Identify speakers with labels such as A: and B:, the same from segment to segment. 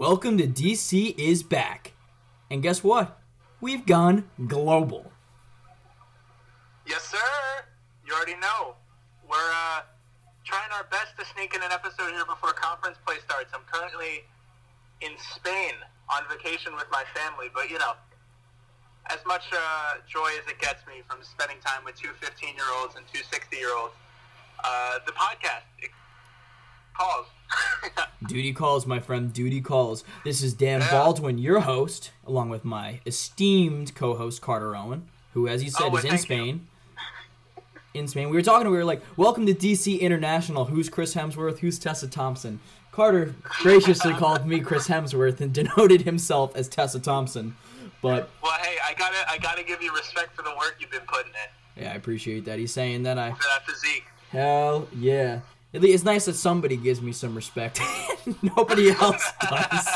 A: Welcome to DC is back. And guess what? We've gone global.
B: Yes, sir. You already know. We're uh, trying our best to sneak in an episode here before conference play starts. I'm currently in Spain on vacation with my family, but you know, as much uh, joy as it gets me from spending time with two 15 year olds and two 60 year olds, uh, the podcast calls.
A: Duty calls, my friend. Duty calls. This is Dan
B: Yeah.
A: Baldwin, your host, along with my esteemed co-host Carter Owen, who, as you said,
B: Oh, well,
A: is in Spain. In Spain, we were talking. We were like, "Welcome to DC International." Who's Chris Hemsworth? Who's Tessa Thompson? Carter graciously called me Chris Hemsworth and denoted himself as Tessa Thompson. But
B: well, hey, I gotta, I gotta give you respect for the work you've been putting in
A: yeah, I appreciate that. He's saying that I
B: for that physique.
A: Hell yeah. At least It's nice that somebody gives me some respect. Nobody else does.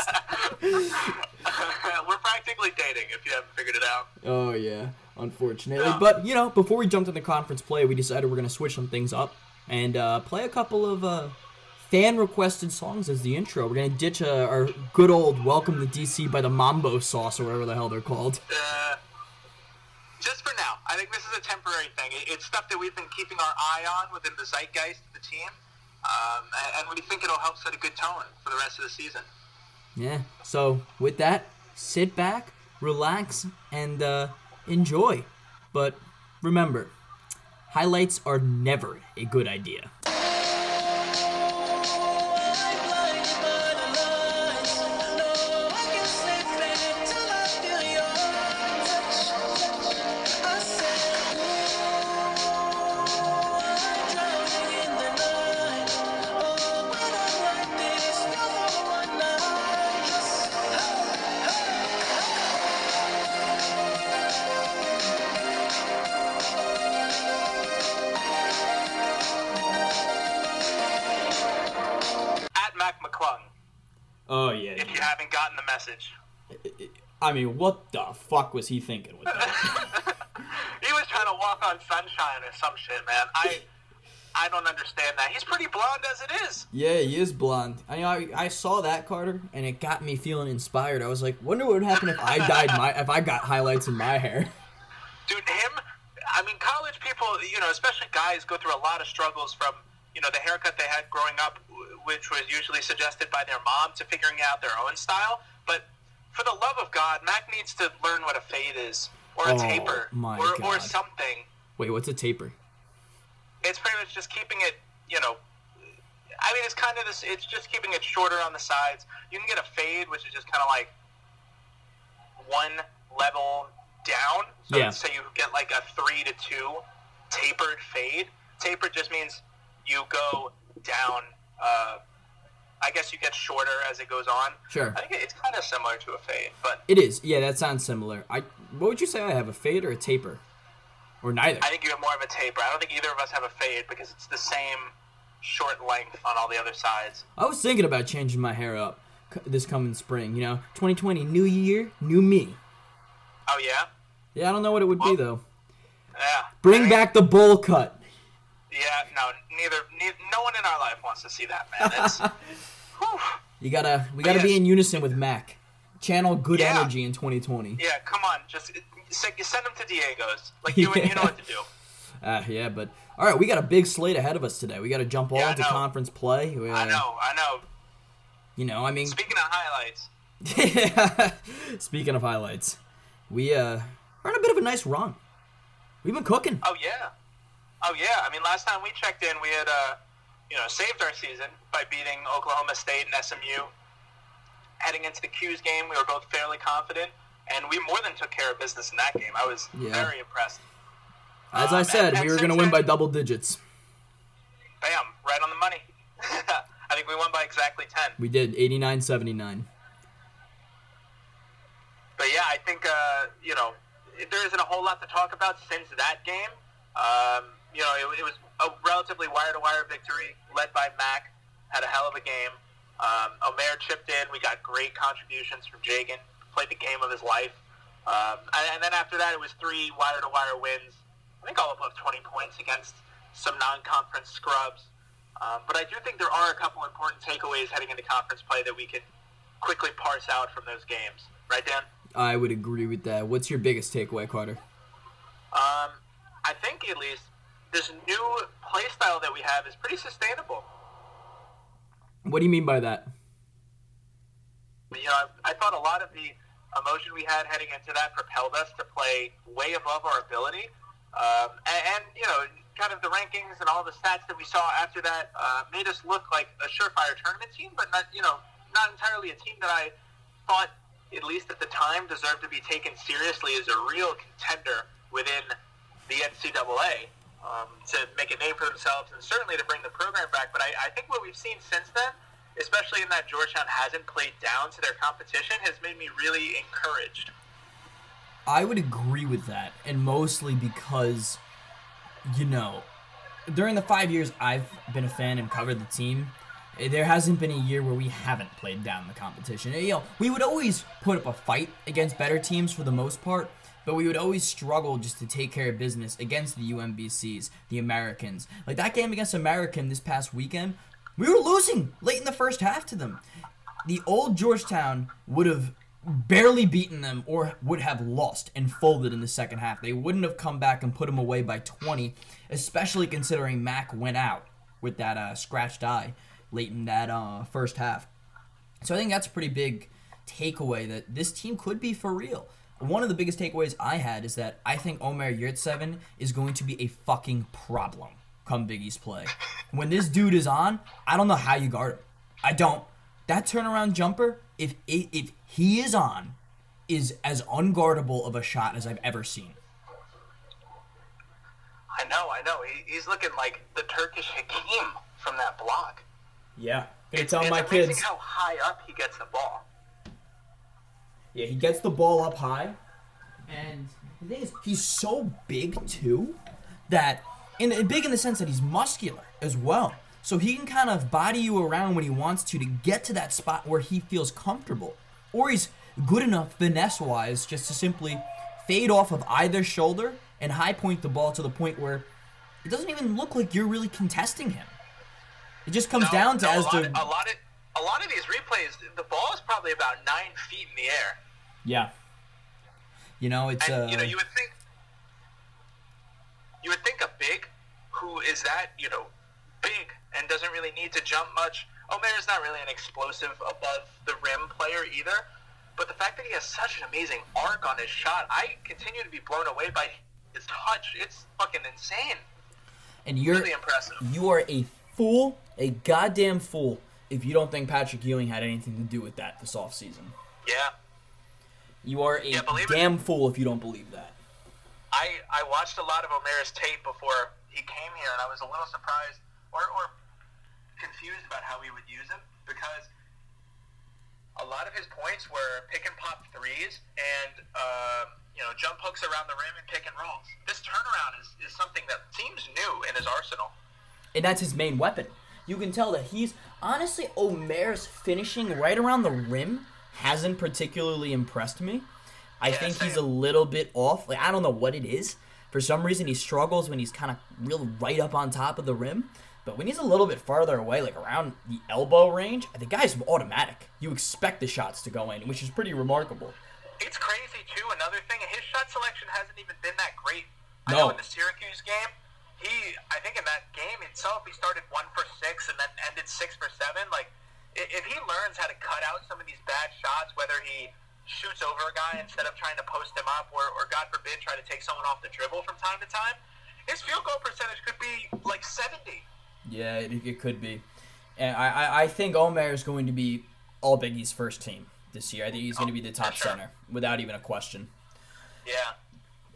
B: We're practically dating, if you haven't figured it out.
A: Oh yeah, unfortunately.
B: Yeah.
A: But you know, before we jumped into the conference play, we decided we're gonna switch some things up and uh, play a couple of uh, fan requested songs as the intro. We're gonna ditch uh, our good old "Welcome to DC" by the Mambo Sauce or whatever the hell they're called.
B: Uh, just for now, I think this is a temporary thing. It's stuff that we've been keeping our eye on within the zeitgeist of the team, um, and, we think it'll help set a good tone for the rest of the season.
A: Yeah. So with that, sit back, relax, and uh, enjoy. But remember, highlights are never a good idea. I mean, what the fuck was he thinking with that?
B: He was trying to walk on sunshine or some shit, man. I I don't understand that. He's pretty blonde as it is.
A: yeah, he is blonde. I know. I, I saw that Carter, and it got me feeling inspired. I was like, wonder what would happen if I dyed my if I got highlights in my hair.
B: Dude, him, I mean, college people, you know, especially guys, go through a lot of struggles from, you know, the haircut they had growing up, which was usually suggested by their mom, to figuring out their own style. But for the love of God, Mac needs to learn what a fade is, or a
A: Oh,
B: taper, or, or something.
A: Wait, what's a taper?
B: It's pretty much just keeping it, you know. I mean, it's kind of this. It's just keeping it shorter on the sides. You can get a fade, which is just kind of like one level down. So,
A: Yeah.
B: so you get like a three to two tapered fade. Tapered just means you go down. Uh, I guess you get shorter as it goes on.
A: Sure.
B: I think it's kind of similar to a fade, but
A: It is. Yeah, that sounds similar. I. What would you say? I have a fade or a taper, or neither?
B: I think you have more of a taper. I don't think either of us have a fade because it's the same short length on all the other sides.
A: I was thinking about changing my hair up this coming spring. You know, 2020, new year, new me.
B: Oh yeah,
A: Yeah, I don't know what it would be though.
B: yeah.
A: Bring back the bowl cut.
B: Yeah, no, neither, neither. No one in our life wants to see that, man. It's.
A: You gotta, we gotta be in unison with Mac. Channel good
B: Yeah.
A: energy in 2020.
B: Yeah, come on, just send, send them to Diego's. Like you, you know what to do.
A: Ah, yeah, but all right, we got a big slate ahead of us today. We got to jump all
B: Yeah,
A: into conference play. We,
B: I
A: uh,
B: know, I know.
A: You know, I mean,
B: Speaking of highlights,
A: speaking of highlights, we uh are on a bit of a nice run. We've been cooking.
B: oh yeah, oh yeah. I mean, last time we checked in, we had, uh, you know, saved our season by beating Oklahoma State and SMU. Heading into the 'Cuse game, we were both fairly confident, and we more than took care of business in that game. I was
A: Yeah.
B: very impressed.
A: As
B: um,
A: I said,
B: and-
A: we were going to win by double digits.
B: Bam, right on the money. I think we won by exactly ten.
A: We did 89 79.
B: But yeah, I think uh, you know there isn't a whole lot to talk about since that game. Um, you know, it, it was a relatively wire-to-wire victory led by Mac. Had a hell of a game. Um, Omer chipped in. We got great contributions from Jagan. Played the game of his life. Um, and, and then after that, it was three wire-to-wire wins. I think all above 20 points against some non-conference scrubs. Um, but I do think there are a couple important takeaways heading into conference play that we can quickly parse out from those games. Right, Dan?
A: I would agree with that. What's your biggest takeaway, Carter?
B: Um, I think at least this new play style that we have is pretty sustainable.
A: What do you mean by that?
B: You know, I, I thought a lot of the emotion we had heading into that propelled us to play way above our ability. Um, and, and, you know, kind of the rankings and all the stats that we saw after that uh, made us look like a surefire tournament team, but not, you know, not entirely a team that I thought, at least at the time, deserved to be taken seriously as a real contender within the NCAA um, to make a name for themselves and certainly to bring the program back. But I, I think what we've seen since then, especially in that Georgetown hasn't played down to their competition, has made me really encouraged.
A: I would agree with that, and mostly because, you know, during the five years I've been a fan and covered the team, there hasn't been a year where we haven't played down the competition. You know, we would always put up a fight against better teams for the most part, but we would always struggle just to take care of business against the UMBCs, the Americans. Like that game against American this past weekend, we were losing late in the first half to them. The old Georgetown would have barely beaten them or would have lost and folded in the second half. They wouldn't have come back and put them away by 20, especially considering Mac went out with that uh, scratched eye late in that uh, first half. So I think that's a pretty big takeaway that this team could be for real one of the biggest takeaways I had is that I think Omer Yurtseven is going to be a fucking problem come Big East play. When this dude is on, I don't know how you guard him. I don't. That turnaround jumper, if if he is on, is as unguardable of a shot as I've ever seen.
B: I know, I know. He, he's looking like the Turkish Hakeem from that block.
A: Yeah,
B: it's, it's my kids how high up he gets the ball.
A: Yeah, he gets the ball up high, and the thing is, he's so big too that, and big in the sense that he's muscular as well. So he can kind of body you around when he wants to to get to that spot where he feels comfortable, or he's good enough finesse wise just to simply fade off of either shoulder and high point the ball to the point where it doesn't even look like you're really contesting him. It just comes
B: no,
A: down to
B: no,
A: as
B: a lot,
A: the
B: of, a lot of a lot of these replays, the ball is probably about nine feet in the air.
A: Yeah. You know, it's
B: and,
A: uh,
B: you know you would think you would think a big who is that you know big and doesn't really need to jump much. Omer is not really an explosive above the rim player either. But the fact that he has such an amazing arc on his shot, I continue to be blown away by his touch. It's fucking insane.
A: And you're
B: really impressive.
A: You are a fool, a goddamn fool, if you don't think Patrick Ewing had anything to do with that this offseason.
B: Yeah,
A: you are a yeah, damn it. fool if you don't believe that.
B: I, I watched a lot of Omer's tape before he came here, and I was a little surprised or, or confused about how we would use him because a lot of his points were pick and pop threes and uh, you know jump hooks around the rim and pick and rolls. This turnaround is, is something that seems new in his arsenal.
A: And that's his main weapon. You can tell that he's honestly Omer's finishing right around the rim hasn't particularly impressed me. I yeah, think same. he's a little bit off. Like I don't know what it is. For some reason, he struggles when he's kind of real right up on top of the rim. But when he's a little bit farther away, like around the elbow range, the guy's automatic. You expect the shots to go in, which is pretty remarkable.
B: It's crazy too. Another thing, his shot selection hasn't even been that great.
A: No.
B: I know in the Syracuse game, he, I think in that game itself, he started one for six and then ended six for seven. Like if he learns how to cut out some of these bad shots, whether he shoots over a guy instead of trying to post him up, or, or God forbid, try to take someone off the dribble from time to time, his field goal percentage could be like 70.
A: Yeah, it, it could be. And I, I think Omer is going to be all Big East first team this year. I think he's going to be the top sure. center without even a question.
B: Yeah.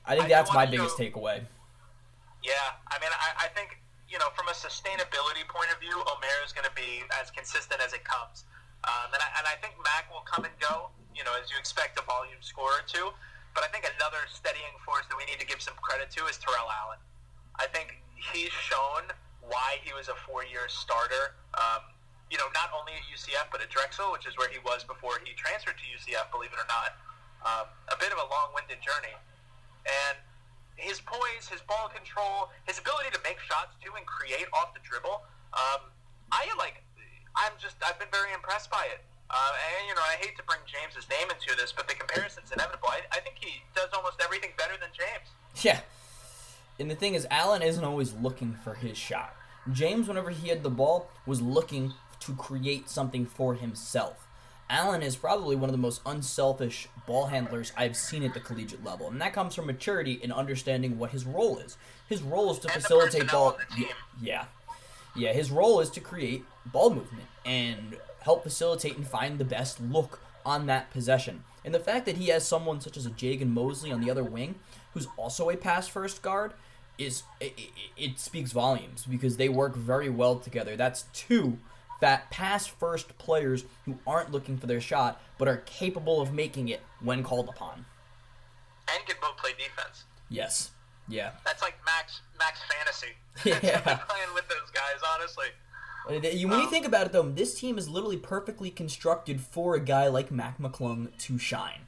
A: I think I that's my biggest show, takeaway.
B: Yeah, I mean, I, I think you know, from a sustainability point of view, Omer is going to be as consistent as it comes. Um, and, I, and I think Mac will come and go, you know, as you expect a volume scorer to. But I think another steadying force that we need to give some credit to is Terrell Allen. I think he's shown why he was a four-year starter. Um, you know, not only at UCF but at Drexel, which is where he was before he transferred to UCF. Believe it or not, um, a bit of a long-winded journey. And his poise, his ball control, his ability to make shots too and create off the dribble. Um, I like. I'm just. I've been very impressed by it. Uh, and you know, I hate to bring James's name into this, but the comparison's inevitable. I, I think he does almost everything better than James.
A: Yeah. And the thing is, Allen isn't always looking for his shot. James, whenever he had the ball, was looking to create something for himself. Allen is probably one of the most unselfish ball handlers I've seen at the collegiate level, and that comes from maturity and understanding what his role is. His role is to
B: And
A: facilitate ball.
B: the team.
A: Yeah, yeah. His role is to create ball movement and help facilitate and find the best look on that possession. And the fact that he has someone such as a Jagan Mosely on the other wing, who's also a pass first guard, is it, it, it speaks volumes because they work very well together. That's two that pass first players who aren't looking for their shot but are capable of making it when called upon.
B: And can both play defense.
A: Yes. Yeah.
B: That's like max max fantasy.
A: Yeah.
B: playing with those guys, honestly.
A: When you think about it, though, this team is literally perfectly constructed for a guy like Mac McClung to shine.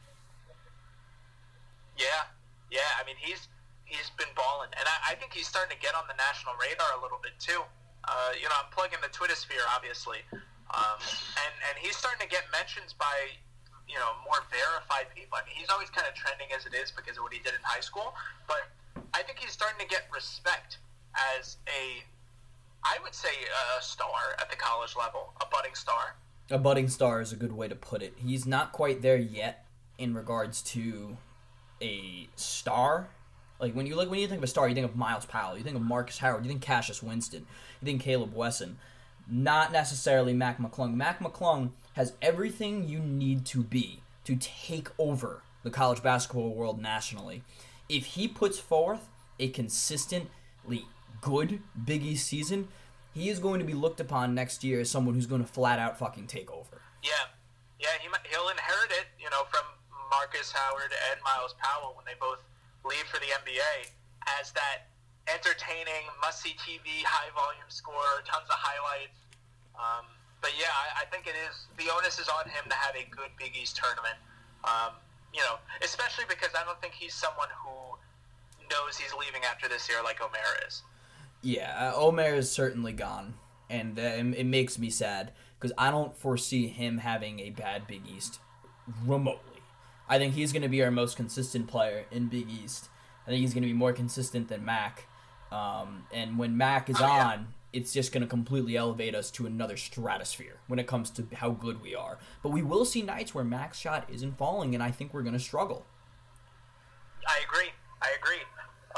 B: Yeah, yeah. I mean, he's he's been balling, and I, I think he's starting to get on the national radar a little bit too. Uh, you know, I'm plugging the Twitter sphere, obviously, um, and and he's starting to get mentions by you know more verified people. I mean, he's always kind of trending as it is because of what he did in high school, but I think he's starting to get respect as a, I would say, a star at the college level, a budding star.
A: A budding star is a good way to put it. He's not quite there yet in regards to a star. Like when you look when you think of a star, you think of Myles Powell, you think of Marcus Howard, you think Cassius Winston, you think Kaleb Wesson. Not necessarily Mac McClung. Mac McClung has everything you need to be to take over the college basketball world nationally. If he puts forth a consistently good Big East season, he is going to be looked upon next year as someone who's going to flat out fucking take over.
B: Yeah, yeah, he he'll inherit it, you know, from Marcus Howard and Myles Powell when they both leave for the NBA as that entertaining, must-see TV, high-volume scorer, tons of highlights. Um, but yeah, I, I think it is the onus is on him to have a good Big East tournament. Um, you know, especially because I don't think he's someone who knows he's leaving after this year like Omer is.
A: Yeah, uh, Omer is certainly gone, and uh, it it makes me sad because I don't foresee him having a bad Big East remotely. I think he's going to be our most consistent player in Big East. I think he's going to be more consistent than Mac. Um, and when Mac is
B: Oh, yeah.
A: on, it's just going to completely elevate us to another stratosphere when it comes to how good we are. But we will see nights where Mac's shot isn't falling, and I think we're going to struggle.
B: I agree. I agree.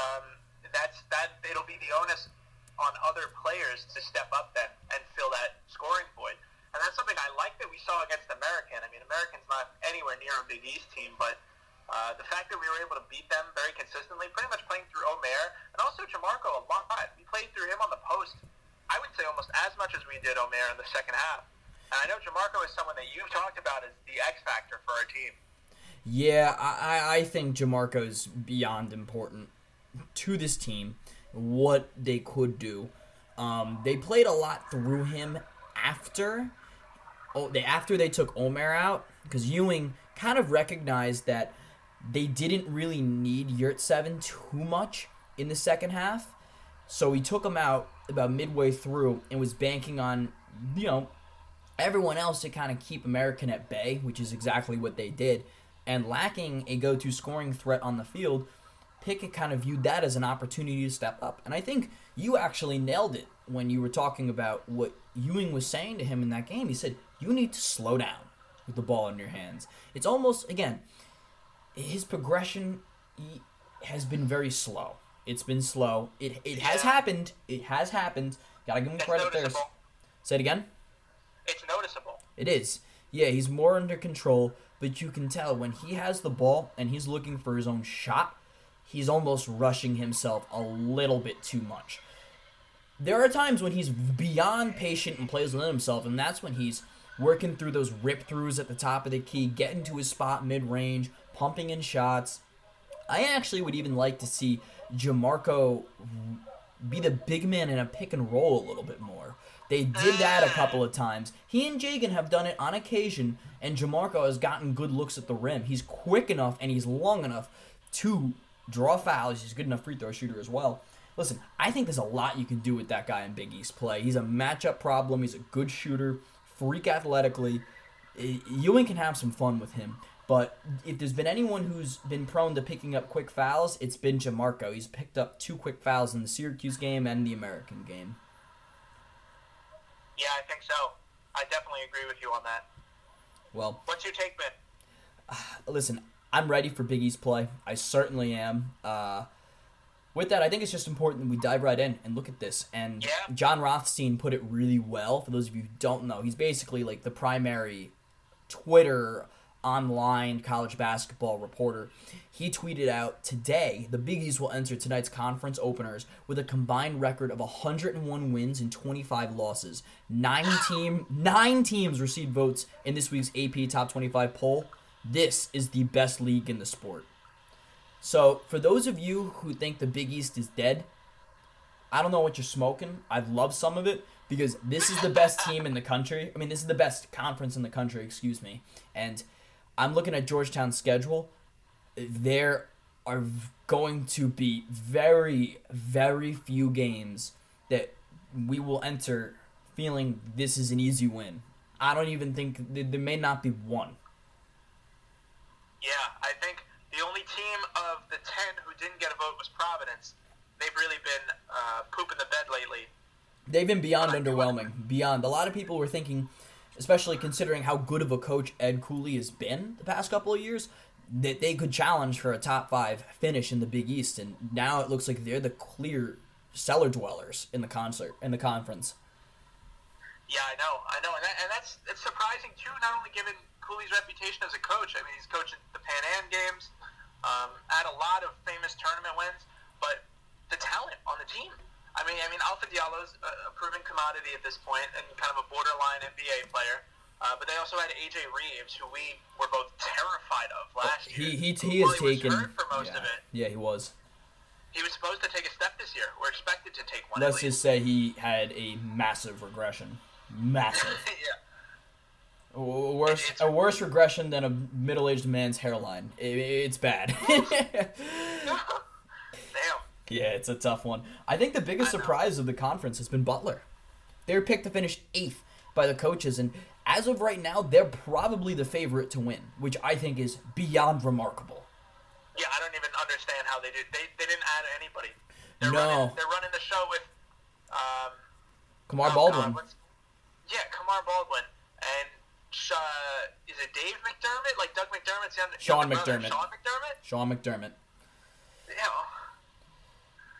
B: Um, that's that. It'll be the onus on other players to step up then and fill that scoring void. And that's something I like that we saw against American. I mean, American's not anywhere near a Big East team, but uh, the fact that we were able to beat them very consistently, pretty much playing through Omer and also Jamorko a lot. We played through him on the post. I would say almost as much as we did Omer in the second half. And I know Jamorko is someone that you've talked about as the X factor for our team.
A: Yeah, I, I- think Jamorko's beyond important to this team. What they could do, um, they played a lot through him after, oh, they after they took Omer out because Ewing kind of recognized that they didn't really need Yurtseven too much in the second half, so he took him out about midway through and was banking on you know everyone else to kind of keep American at bay, which is exactly what they did, and lacking a go to scoring threat on the field, Pickett kind of viewed that as an opportunity to step up. And I think you actually nailed it when you were talking about what Ewing was saying to him in that game. He said, You need to slow down with the ball in your hands. It's almost, again, his progression has been very slow. It's been slow. It, it has happened. It has happened. Gotta give him
B: It's
A: credit there.
B: noticeable.
A: Say it again.
B: It's noticeable.
A: It is. Yeah, he's more under control, but you can tell when he has the ball and he's looking for his own shot, he's almost rushing himself a little bit too much. There are times when he's beyond patient and plays within himself, and that's when he's working through those rip throughs at the top of the key, getting to his spot mid range, pumping in shots. I actually would even like to see Jamorko be the big man in a pick and roll a little bit more. They did that a couple of times. He and Jagan have done it on occasion, and Jamorko has gotten good looks at the rim. He's quick enough and he's long enough to draw fouls. He's a good enough free throw shooter as well. Listen, I think there's a lot you can do with that guy in Big East play. He's a matchup problem. He's a good shooter, freak athletically. Ewing can have some fun with him. But if there's been anyone who's been prone to picking up quick fouls, it's been Jamorko. He's picked up two quick fouls in the Syracuse game and the American game.
B: Yeah, I think so. I definitely agree with you on that.
A: Well,
B: what's your take, Ben?
A: Listen, I'm ready for Big East play. I certainly am. Uh, with that, I think it's just important that we dive right in and look at this. And
B: yeah.
A: Jon Rothstein put it really well. For those of you who don't know, he's basically like the primary Twitter online college basketball reporter. He tweeted out today the Big East will enter tonight's conference openers with a combined record of 101 wins and 25 losses. Nine team nine teams received votes in this week's AP Top 25 poll. This is the best league in the sport. So, for those of you who think the Big East is dead, I don't know what you're smoking. I've loved some of it because this is the best team in the country. I mean, this is the best conference in the country, excuse me. And I'm looking at Georgetown's schedule. There are going to be very, very few games that we will enter feeling this is an easy win. I don't even think there may not be one.
B: Yeah, I think the only team of the 10 who didn't get a vote was Providence. They've really been uh, pooping the bed lately.
A: They've been beyond underwhelming. Beyond. A lot of people were thinking especially considering how good of a coach Ed Cooley has been the past couple of years, that they could challenge for a top five finish in the Big East, and now it looks like they're the clear cellar dwellers in the concert in the conference.
B: Yeah, I know, I know, and, that, and that's it's surprising too. Not only given Cooley's reputation as a coach, I mean he's coaching the Pan Am games, um, had a lot of famous tournament wins, but the talent on the team I mean, I mean, Alpha Diallo's a, proven commodity at this point and kind of a borderline NBA player. Uh, but they also had AJ Reeves, who we were both terrified of last
A: year.
B: He
A: he, he has taken
B: for most
A: yeah,
B: of it.
A: Yeah, he was.
B: He was supposed to take a step this year. We're expected to take one.
A: Let's just say he had a massive regression. Massive.
B: yeah.
A: A worse, a worse regression than a middle-aged man's hairline. It, it's bad. Damn. Yeah, it's a tough one. I think the biggest surprise of the conference has been Butler. They were picked to finish eighth by the coaches, and as of right now, they're probably the favorite to win, which I think is beyond remarkable.
B: Yeah, I don't even understand how they did. They, they didn't add anybody. They're
A: no.
B: Running, they're running the show with. Um,
A: Kamar oh Baldwin.
B: God, yeah, Kamar Baldwin. And uh, is it Dave McDermott? Like Doug McDermott's young,
A: Sean
B: McDermott.
A: Sean
B: McDermott?
A: Sean McDermott.
B: Yeah.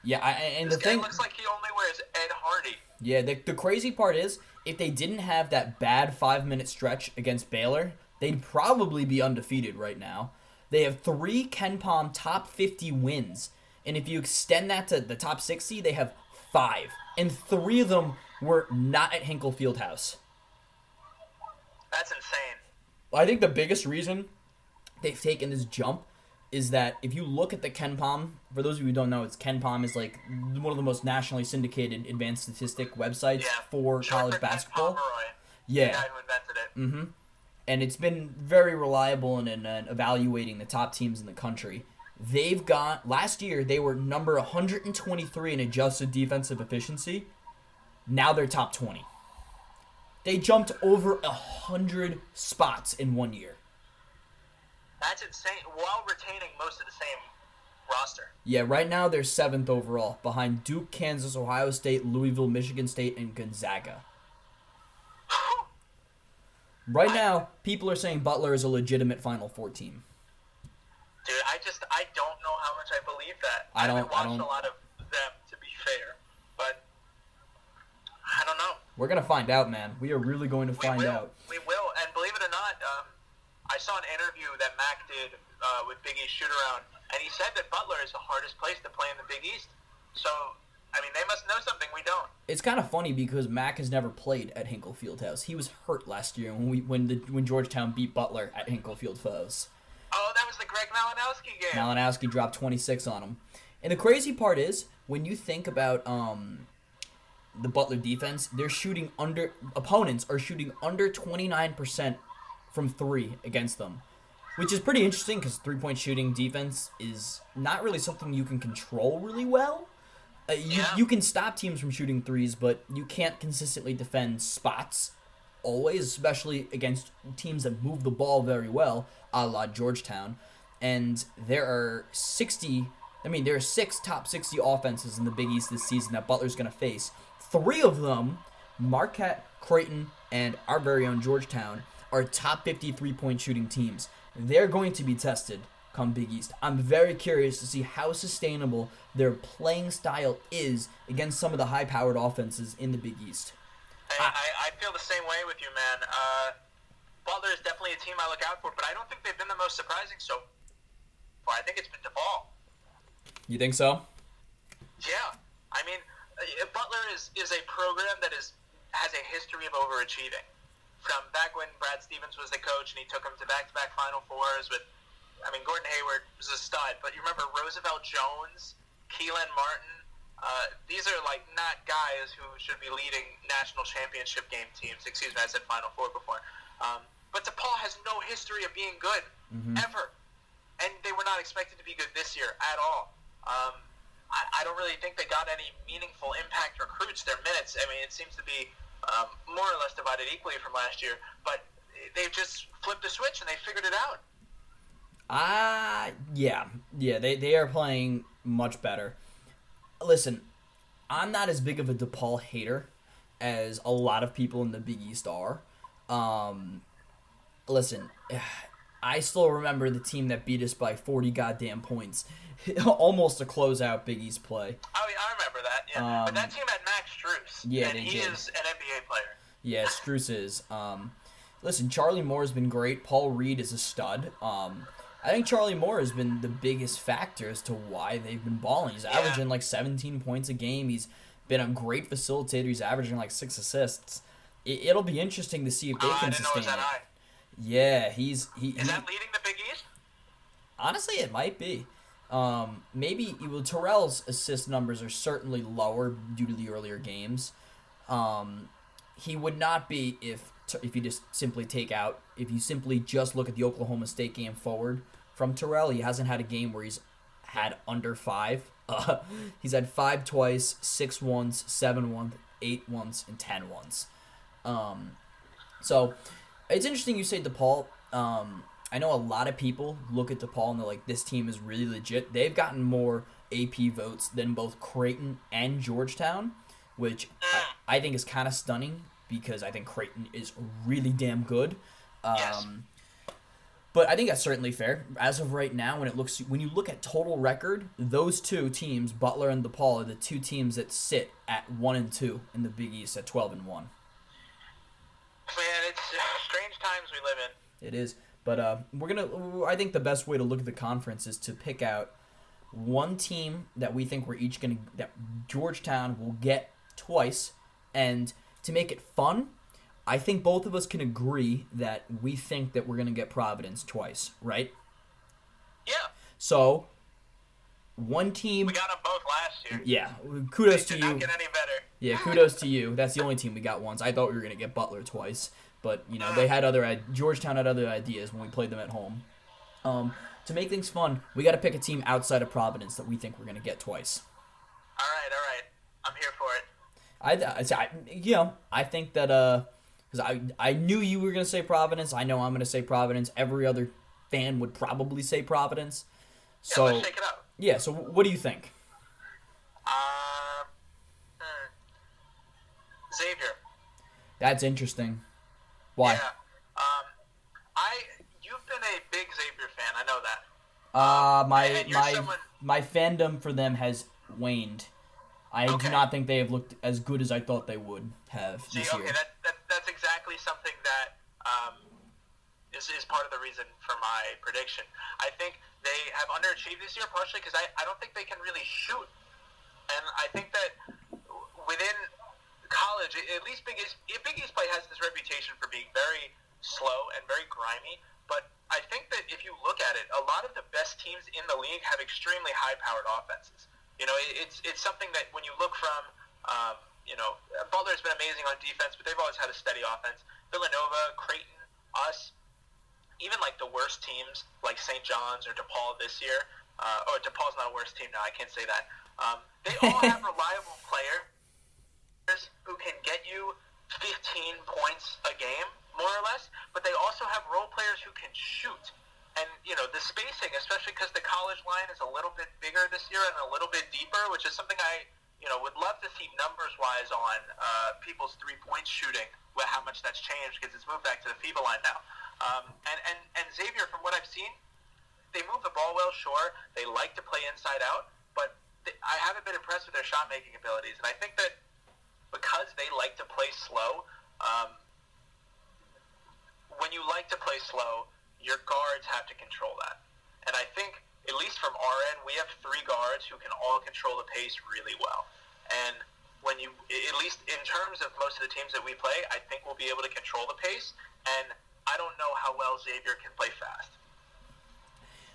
A: Yeah, I, and
B: this
A: the thing
B: looks like he only wears Ed Hardy.
A: Yeah, the, the crazy part is if they didn't have that bad five minute stretch against Baylor, they'd probably be undefeated right now. They have three KenPom top 50 wins, and if you extend that to the top 60, they have five, and three of them were not at Hinkle Fieldhouse.
B: That's insane.
A: I think the biggest reason they've taken this jump is that if you look at the KenPom, for those of you who don't know, it's KenPom is like one of the most nationally syndicated advanced statistic websites
B: yeah.
A: for
B: Short
A: college
B: for
A: basketball. Yeah.
B: The guy who invented it.
A: Mm-hmm. And it's been very reliable in, in, in evaluating the top teams in the country. They've got last year they were number 123 in adjusted defensive efficiency. Now they're top 20. They jumped over a hundred spots in one year.
B: That's insane. While retaining most of the same roster.
A: Yeah, right now they're seventh overall, behind Duke, Kansas, Ohio State, Louisville, Michigan State, and Gonzaga. right now, people are saying Butler is a legitimate Final Four team.
B: Dude, I just I don't know how much I believe that.
A: I don't.
B: I haven't watched
A: I don't,
B: a lot of them, to be fair, but I don't know.
A: We're gonna find out, man. We are really going to find
B: we
A: out.
B: We will, and believe it or not, um, I saw an interview that Mac did uh, with Big East Shootaround, and he said that Butler is the hardest place to play in the Big East. So, I mean, they must know something we don't.
A: It's kind of funny because Mac has never played at Hinkle Fieldhouse. He was hurt last year when we when the when Georgetown beat Butler at Hinkle Fieldhouse.
B: Oh, that was the Greg Malinowski game.
A: Malinowski dropped 26 on him. And the crazy part is when you think about um, the Butler defense, they're shooting under opponents are shooting under 29% from three against them, which is pretty interesting because three point shooting defense is not really something you can control really well. Uh, you,
B: Yeah.
A: you can stop teams from shooting threes, but you can't consistently defend spots. always, especially against teams that move the ball very well, a la Georgetown. And there are 60, I mean, there are six top 60 offenses in the Big East this season that Butler's going to face. Three of them, Marquette, Creighton, and our very own Georgetown, are top 50 three point shooting teams. They're going to be tested come Big East. I'm very curious to see how sustainable their playing style is against some of the high powered offenses in the Big East.
B: I, I, I feel the same way with you, man. Uh, Butler is definitely a team I look out for, but I don't think they've been the most surprising so far. I think it's been DePaul.
A: You think so?
B: Yeah. I mean, Butler is, is a program that is has a history of overachieving. From back when Brad Stevens was the coach and he took them to back to back Final Fours with, I mean, Gordon Hayward was a stud, but you remember Roosevelt Jones, Kelan Martin. Uh, these are like not guys who should be leading national championship game teams. Excuse me, I said Final Four before. Um, but DePaul has no history of being good
A: Mhm.
B: ever, and they were not expected to be good this year at all. Um, I, I don't really think they got any meaningful impact recruits. Their minutes, I mean, it seems to be um, more or less divided equally from last year, but they've just flipped a switch and they figured it out.
A: Ah, yeah, yeah. They they are playing much better. Listen, I'm not as big of a DePaul hater as a lot of people in the Big East are. Um, listen, I still remember the team that beat us by 40 goddamn points, almost a closeout Big East play.
B: I, I remember that, yeah. but that
A: Um,
B: team had Max Strus,
A: yeah,
B: and he
A: did.
B: is an NBA player.
A: Yeah, Strus is. Um, listen, Charlie Moore's been great. Paul Reed is a stud. Um, I think Charlie Moore has been the biggest factor as to why they've been balling. He's
B: Yeah.
A: averaging like 17 points a game. He's been a great facilitator. He's averaging like six assists. It, it'll be interesting to see if they
B: Uh,
A: can
B: didn't know it was
A: sustain
B: that
A: it. Yeah, he's he.
B: Is
A: he-
B: that leading the Big East?
A: Honestly, it might be. Um, maybe well, Terrell's assist numbers are certainly lower due to the earlier games. Um, he would not be if if you just simply take out if you simply just look at the Oklahoma State game forward from Terrell. He hasn't had a game where he's had under five. Uh, he's had five twice, six once, seven once, eight once, and ten once. Um, so it's interesting you say DePaul. Um, I know a lot of people look at DePaul and they're like, this team is really legit. They've gotten more AP votes than both Creighton and Georgetown, which I, I think is kind of stunning because I think Creighton is really damn good. Um,
B: Yes.
A: But I think that's certainly fair. As of right now, when it looks when you look at total record, those two teams, Butler and DePaul, are the two teams that sit at one and two in the Big East at twelve and one.
B: Man, times we live in.
A: It is. But uh, we're gonna. I think the best way to look at the conference is to pick out one team that we think we're each gonna that Georgetown will get twice, and to make it fun, I think both of us can agree that we think that we're gonna get Providence twice, right?
B: Yeah,
A: So, one team.
B: we got them both last year.
A: Yeah, kudos to you.
B: not get any better.
A: Yeah, kudos to you. That's the only team we got once. I thought we were gonna get Butler twice, but you know they had other i- Georgetown had other ideas when we played them at home. Um, to make things fun, we got to pick a team outside of Providence that we think we're gonna get twice.
B: All right, all right. I'm here for it.
A: I, I, I you know, I think that uh, because I I knew you were gonna say Providence. I know I'm gonna say Providence. Every other fan would probably say Providence.
B: Yeah,
A: So
B: let's shake it up.
A: yeah, so what do you think?
B: Uh, hmm. Xavier.
A: That's interesting. Why?
B: Yeah. Um, I you've been a big Xavier fan. I know that.
A: Uh, my my
B: someone-
A: my fandom for them has waned. I do not think they have looked as good as I thought they would have
B: See,
A: this
B: okay,
A: year.
B: that, that that's exactly something that um, is, is part of the reason for my prediction. I think they have underachieved this year partially because I, I don't think they can really shoot, and I think that within college, at least Big East, Big East play has this reputation for being very slow and very grimy. But I think that if you look at it, a lot of the best teams in the league have extremely high-powered offenses. You know, it's it's something that when you look from, um, you know, Butler's been amazing on defense, but they've always had a steady offense. Villanova, Creighton, us, even like the worst teams like St. John's or DePaul this year, uh, or DePaul's not a worst team now. I can't say that. Um, they all have reliable players who can get you 15 points a game, more or less. But they also have role players who can shoot. And, you know, the spacing, especially because the college line is a little bit bigger this year and a little bit deeper, which is something I, you know, would love to see numbers-wise on uh, people's three-point shooting, with how much that's changed because it's moved back to the FIBA line now. Um, and, and, and Xavier, from what I've seen, they move the ball well, sure. They like to play inside out, but they, I haven't been impressed with their shot-making abilities. And I think that because they like to play slow, um, when you like to play slow, your guards have to control that. And I think, at least from our end, we have three guards who can all control the pace really well. And when you, at least in terms of most of the teams that we play, I think we'll be able to control the pace. And I don't know how well Xavier can play fast.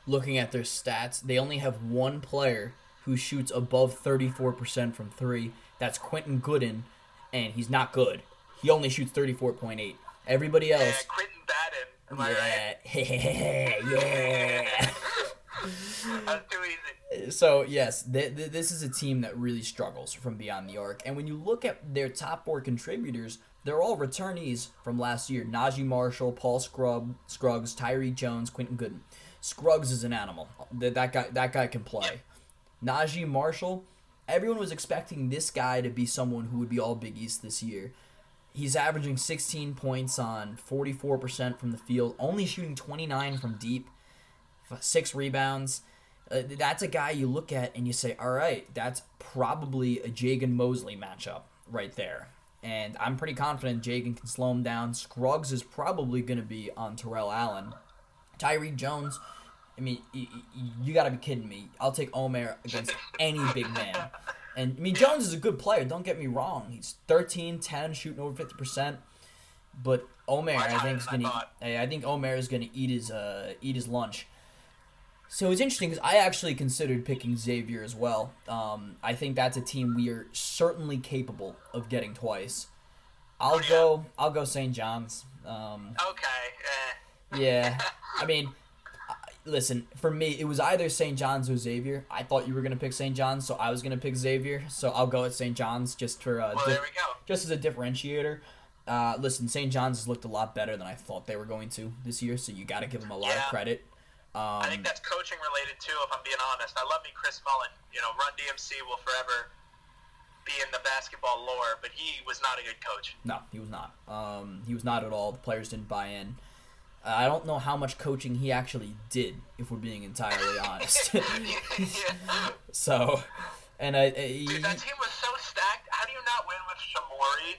A: Looking at their stats, they only have one player who shoots above 34% from three. That's Quentin Goodin, and he's not good. He only shoots 34.8. Everybody else.
B: Yeah, Quentin I
A: yeah,
B: right?
A: yeah.
B: That's too easy.
A: So yes, th- th- this is a team that really struggles from beyond the arc. And when you look at their top four contributors, they're all returnees from last year: Naji Marshall, Paul Scrub, Scruggs, Tyrique Jones, Quentin Goodin. Scruggs is an animal. That that guy that guy can play. Naji Marshall, everyone was expecting this guy to be someone who would be all Big East this year. He's averaging 16 points on 44% from the field, only shooting 29 from deep, six rebounds. Uh, that's a guy you look at and you say, all right, that's probably a Jagan Mosely matchup right there. And I'm pretty confident Jagan can slow him down. Scruggs is probably going to be on Terrell Allen. Tyrique Jones, I mean, y- y- you got to be kidding me. I'll take Omer against any big man. And I mean, Jones is a good player. Don't get me wrong. He's 13, 10, shooting over 50%. But Omer, I think is
B: I
A: gonna.
B: thought.
A: I think Omer is gonna eat his uh eat his lunch. So it's interesting because I actually considered picking Xavier as well. Um, I think that's a team we are certainly capable of getting twice. I'll
B: Oh, yeah.
A: go. I'll go St. John's. Um,
B: Okay. Eh.
A: yeah, I mean, I- listen. For me, it was either St. John's or Xavier. I thought you were gonna pick St. John's, so I was gonna pick Xavier. So I'll go at St. John's just for uh,
B: Well,
A: dif-
B: there we go.
A: just as a differentiator. Uh, listen, St. John's has looked a lot better than I thought they were going to this year, so you got to give them a lot of credit. Um,
B: I think that's coaching related too, if I'm being honest. I love me Chris Mullin. You know, Run TMC will forever be in the basketball lore, but he was not a good coach.
A: no, he was not. Um, he was not at all. The players didn't buy in. I don't know how much coaching he actually did, if we're being entirely honest.
B: yeah.
A: so, and I, I
B: Dude, that team was so stacked. How do you not win with Shamorie,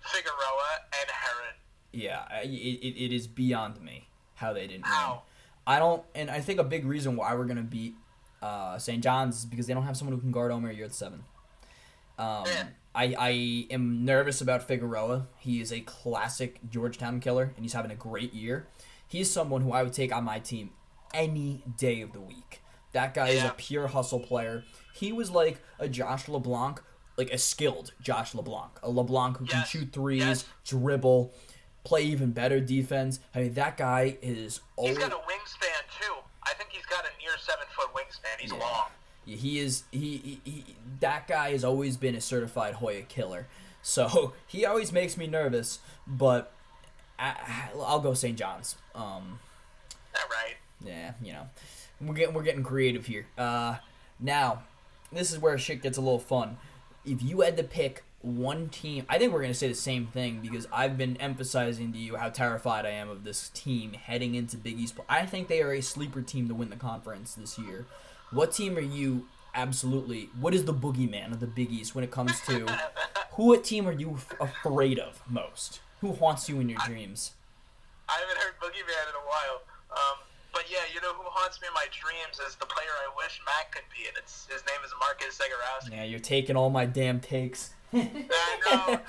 B: Figueroa, and Heron?
A: Yeah, it, it, it is beyond me how they didn't win. I don't, and I think a big reason why we're gonna beat uh, St. John's is because they don't have someone who can guard Omer Yurtseven. Um,
B: Yeah.
A: I, I am nervous about Figueroa. He is a classic Georgetown killer, and he's having a great year. He's someone who I would take on my team any day of the week. That guy is a pure hustle player. He was like a Josh LeBlanc, like a skilled Josh LeBlanc, a LeBlanc who can shoot threes,
B: Yes.
A: dribble, play even better defense. I mean, that guy is.
B: He's got a wingspan too. I think he's got a near seven foot wingspan. He's
A: Yeah.
B: long.
A: He is he, he, he that guy has always been a certified Hoya killer. So he always makes me nervous, but I, I'll go St. John's. Um,
B: All right.
A: yeah, you know, we're getting we're getting creative here. Uh, now, this is where shit gets a little fun. If you had to pick one team, I think we're gonna say the same thing because I've been emphasizing to you how terrified I am of this team heading into Big East. I think they are a sleeper team to win the conference this year. What team are you? Absolutely. What is the boogeyman of the Big East when it comes to who? What team are you f- afraid of most? Who haunts you in your dreams?
B: I haven't heard Boogeyman in a while. Um, but yeah, you know who haunts me in my dreams is the player I wish Mac could be, and it's his name is Marcus Zegarowski.
A: Yeah, you're taking all my damn takes.
B: I know, dude.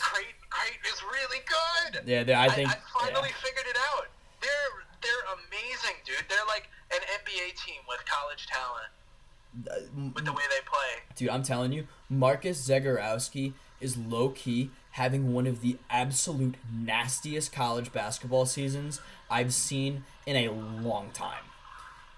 B: Creighton, Creighton is really good.
A: Yeah, I think.
B: I, finally
A: yeah.
B: figured it out. They're they're amazing, dude. They're like an NBA team with college talent with the way they play.
A: Dude, I'm telling you, Marcus Zegarowski is low key having one of the absolute nastiest college basketball seasons I've seen in a long time.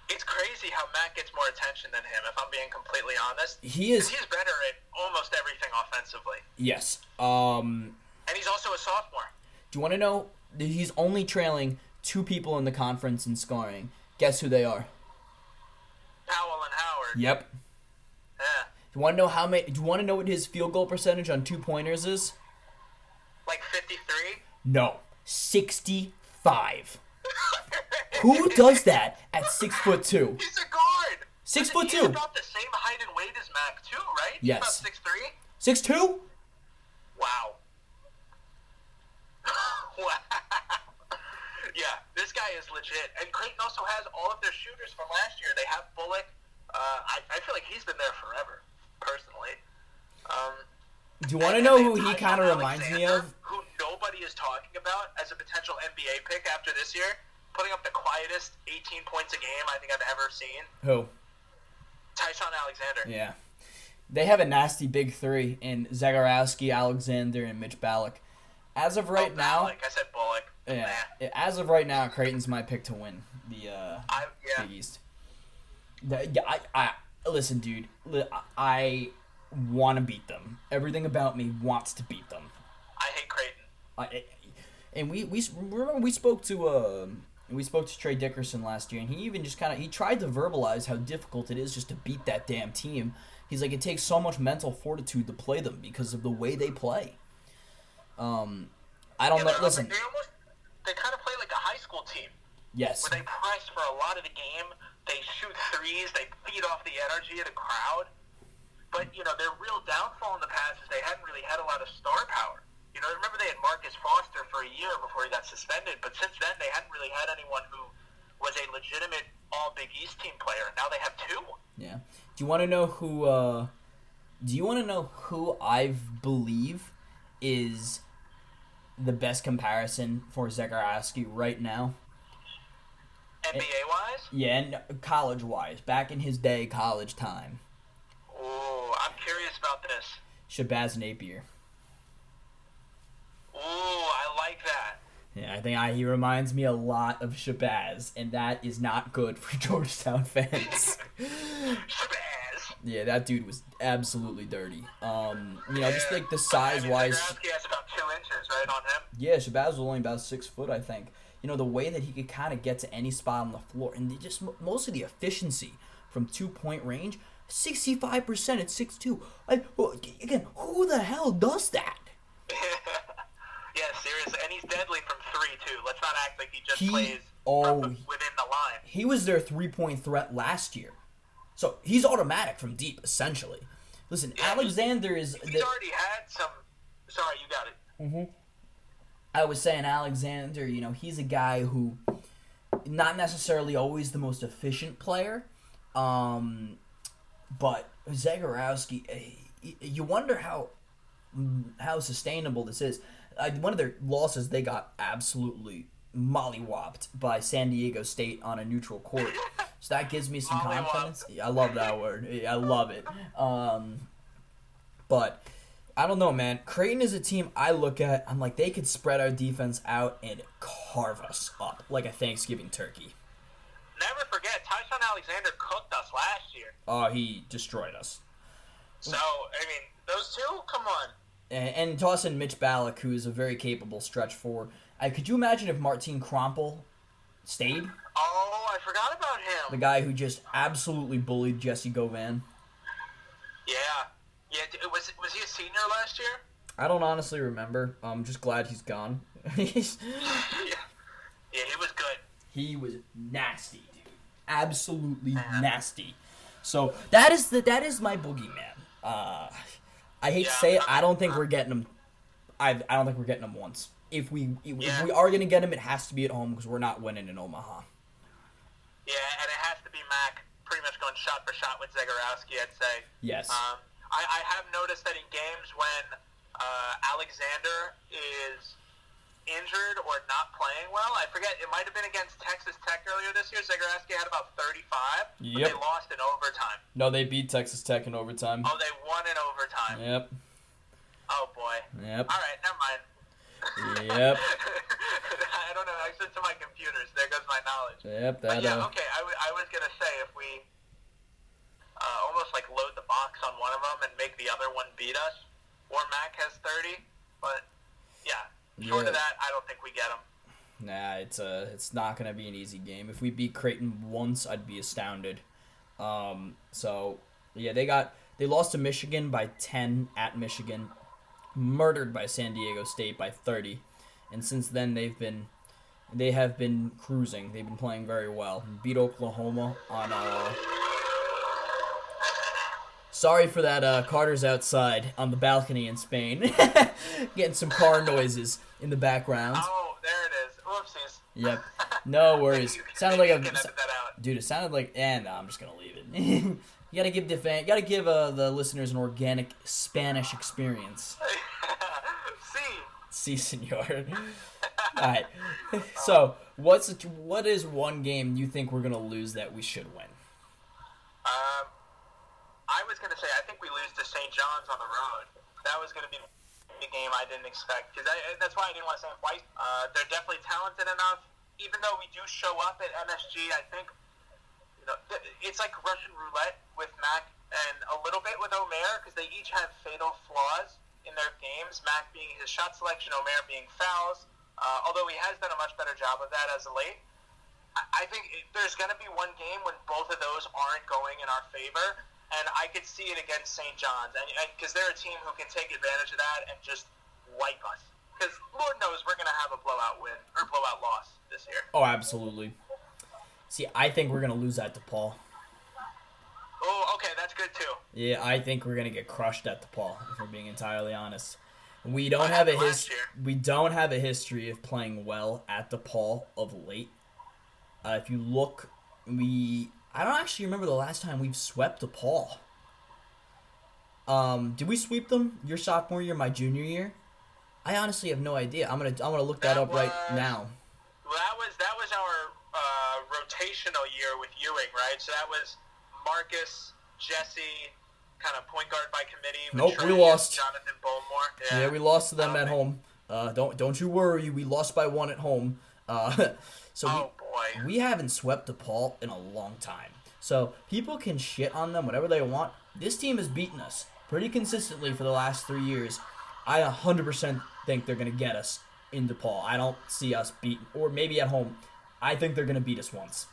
B: It's crazy how Matt gets more attention than him. If I'm being completely honest,
A: He is.
B: He's better at almost everything offensively.
A: yes. Um
B: And he's also a sophomore.
A: Do you want to know? He's only trailing two people in the conference in scoring. Guess who they are?
B: Powell and Howard.
A: Yep.
B: Yeah.
A: Do you want to know how many? Do you want to know what his field goal percentage on two pointers is?
B: Like 53?
A: No, sixty-five. Who does that at six foot two?
B: He's a guard.
A: Six foot two.
B: about the same height and weight as Mac, too, right?
A: Yes.
B: He's about six three.
A: Six two?
B: Wow. yeah, this guy is legit. And Creighton also has all of their shooters from last year. They have Ballock. Uh, I, I feel like he's been there forever, personally. Um,
A: Do you want to know who he kind of reminds me of?
B: Who nobody is talking about as a potential NBA pick after this year, putting up the quietest 18 points a game I think I've ever seen.
A: Who?
B: Ty-Shon Alexander.
A: Yeah. They have a nasty big three in Zegarowski, Alexander, and Mitch Ballock. As of right
B: Oh,
A: now,
B: Like I said, Ballock.
A: Yeah. As of right now, Creighton's my pick to win the uh,
B: I, yeah.
A: Big East. The- yeah, I, I listen, dude. I want to beat them. Everything about me wants to beat them.
B: I hate Creighton.
A: I, and we we remember we spoke to uh, we spoke to Trey Dickerson last year, and he even just kind of he tried to verbalize how difficult it is just to beat that damn team. He's like, it takes so much mental fortitude to play them because of the way they play. Um, I don't
B: Yeah,
A: know. Listen,
B: They almost they kind of play like a high school team
A: yes,
B: where they press for a lot of the game. They shoot threes. They feed off the energy of the crowd. But you know their real downfall in the past is they hadn't really had a lot of star power. You know, remember they had Marcus Foster for a year before he got suspended, but since then they hadn't really had anyone who was a legitimate All Big East team player. Now they have two.
A: yeah. Do you want to know who? Uh, do you want to know who I believe is the best comparison for Zegarowski right now?
B: NBA wise,
A: Yeah, and college wise, back in his day, college time,
B: oh, I'm curious about this.
A: Shabazz Napier.
B: Ooh, I like that.
A: Yeah, I think I, he reminds me a lot of Shabazz, and that is not good for Georgetown fans.
B: Spaz.
A: yeah, that dude was absolutely dirty. Um, you know, just like the size wise.
B: About two inches right on him.
A: Yeah, Shabazz was only about six foot, I think. You know, the way that he could kind of get to any spot on the floor, and just most of the efficiency from two point range, sixty five percent at six two. Like, again, who the hell does that?
B: yeah, seriously, and he's deadly from three too. Let's not act like he just
A: He-
B: plays
A: oh,
B: within the line.
A: He was their three point threat last year, so he's automatic from deep, essentially. Listen,
B: Yeah,
A: Alexander is.
B: He's
A: The,
B: already had some. Sorry, you got it. Mm-hmm.
A: I was saying Alexander, you know, he's a guy who not necessarily always the most efficient player, um, but Zegarowski, eh, you wonder how how sustainable this is. Uh, one of their losses, they got absolutely mollywopped by San Diego State on a neutral court. So that gives me some confidence. I love that word. I love it. Um, but I don't know, man. Creighton is a team I look at. I'm like, they could spread our defense out and carve us up like a Thanksgiving turkey.
B: Never forget, Ty-Shon Alexander cooked us last year.
A: Oh, he destroyed us.
B: So I mean, those two. Come on.
A: And, and toss in Mitch Ballock, who is a very capable stretch forward. Uh, could you imagine if Martin Krampelj stayed?
B: Oh, I forgot about him.
A: The guy who just absolutely bullied Jessie Govan.
B: Yeah, yeah. Was was he a senior last year?
A: I don't honestly remember. I'm just glad he's gone. He's-
B: yeah. Yeah, he was good.
A: he was nasty, dude. Absolutely nasty. So that is the that is my boogeyman. Uh, I hate to say it. I don't think we're getting him. I I don't think we're getting him once. If we if
B: Yeah.
A: we are gonna get him, it has to be at home because we're not winning in Omaha.
B: Yeah, and it has to be Mac pretty much going shot for shot with Zegarowski, I'd say.
A: Yes.
B: Um, I, I have noticed that in games when uh, Alexander is injured or not playing well, I forget, it might have been against Texas Tech earlier this year. Zegarowski had about 35, but
A: Yep.
B: they lost in overtime.
A: No, they beat Texas Tech in overtime.
B: Oh, they won in overtime.
A: Yep.
B: Oh, boy.
A: Yep.
B: All right, never mind.
A: Yep.
B: I don't know. I said to my computers. There goes my knowledge.
A: Yep.
B: But
A: That.
B: yeah,
A: uh,
B: okay. I, w- I was gonna say if we uh, almost like load the box on one of them and make the other one beat us, or Mac has thirty, but yeah. Short
A: Yeah.
B: of that, I don't think we get them.
A: Nah, it's a, it's not gonna be an easy game. If we beat Creighton once, I'd be astounded. Um, so yeah, they got they lost to Michigan by ten at Michigan, murdered by San Diego State by thirty, and since then they've been they have been cruising. They've been playing very well. Beat Oklahoma on uh. Sorry for that. Uh, Carter's outside on the balcony in Spain, getting some car noises in the background.
B: Oh, there it is. Whoopsies.
A: Yep. No worries. Sounded like a
B: edit that out.
A: dude. It sounded like. And no, I'm just gonna leave it. you gotta give the fan. You gotta give uh, the listeners an organic Spanish experience.
B: See,
A: Si, senor. All right. So, what's what is one game you think we're gonna lose that we should win?
B: Was gonna say I think we lose to St. John's on the road. That was gonna be the game I didn't expect because that's why I didn't want to say it twice. Uh, they're definitely talented enough. Even though we do show up at MSG, I think you know it's like Russian roulette with Mac and a little bit with Omer because they each have fatal flaws in their games. Mac being his shot selection, Omer being fouls. Uh, although he has done a much better job of that as of late. I- think there's going to be one game when both of those aren't going in our favor, and I could see it against St. John's, and because they're a team who can take advantage of that and just wipe us. Because Lord knows we're going to have a blowout win or blowout loss this year.
A: Oh, absolutely. See, I think we're gonna lose that to Paul.
B: Oh, okay, that's good too.
A: Yeah, I think we're gonna get crushed at DePaul. If we're being entirely honest, we don't have a
B: happened
A: his- we don't have a history of playing well at DePaul of late. Uh, if you look, we I don't actually remember the last time we've swept DePaul. Um, did we sweep them your sophomore year, my junior year? I honestly have no idea. I'm gonna I'm gonna look that,
B: That
A: up right now.
B: Well, that was that was our uh, rotational year with Ewing, right? So that was Marcus, Jessie, kind of point guard by committee.
A: Nope, we
B: Trey
A: lost.
B: Jonathan Mulmore. Yeah,
A: Yeah, we lost to them
B: Um,
A: at home. Uh, don't don't you worry, we lost by one at home. Uh, so
B: Oh boy.
A: we, haven't swept DePaul in a long time. So people can shit on them whatever they want. This team has beaten us pretty consistently for the last three years. I 100% think they're gonna get us in DePaul. I don't see us beat or maybe at home. I think they're gonna beat us once.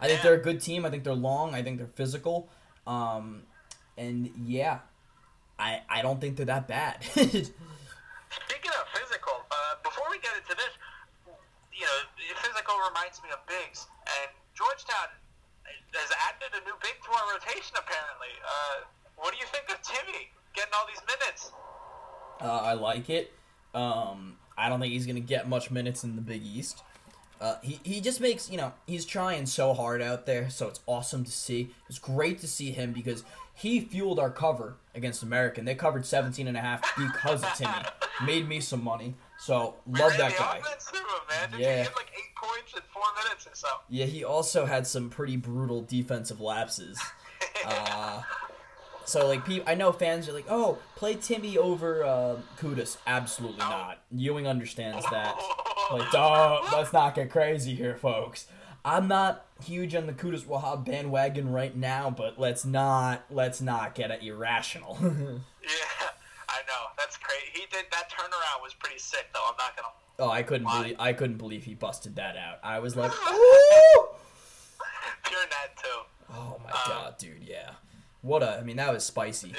A: I think
B: Yeah.
A: they're a good team. I think they're long. I think they're physical. Um, and yeah, I I don't think they're that bad.
B: Speaking of physical, uh, before we get into this, you know, physical reminds me of bigs, and Georgetown has added a new big to our rotation. Apparently, uh, what do you think of Timmy getting all these minutes?
A: Uh, I like it. Um, I don't think he's gonna get much minutes in the Big East. Uh, he, he just makes you know he's trying so hard out there, so it's awesome to see. It's great to see him because he fueled our cover against American. They covered 17 and a half because of Timmy. Made me some money, so love that guy.
B: him,
A: Yeah.
B: he like eight points in four minutes or so?
A: Yeah, he also had some pretty brutal defensive lapses. Uh, so like, pe- I know fans are like, "Oh, play Timmy over uh, Qudus." Absolutely
B: No.
A: not. Ewing understands that. Like, don't let's not get crazy here, folks. I'm not huge on the Qudus Wahab bandwagon right now, but let's not let's not get it irrational.
B: Yeah, I know. That's crazy. He did that turnaround was pretty sick, though. I'm not gonna.
A: oh, I couldn't
B: Why?
A: believe I couldn't believe he busted that out. I was like, "Ooh!"
B: Pure net too.
A: Oh my um, god, dude, yeah. What a I mean that was spicy.
B: Yeah.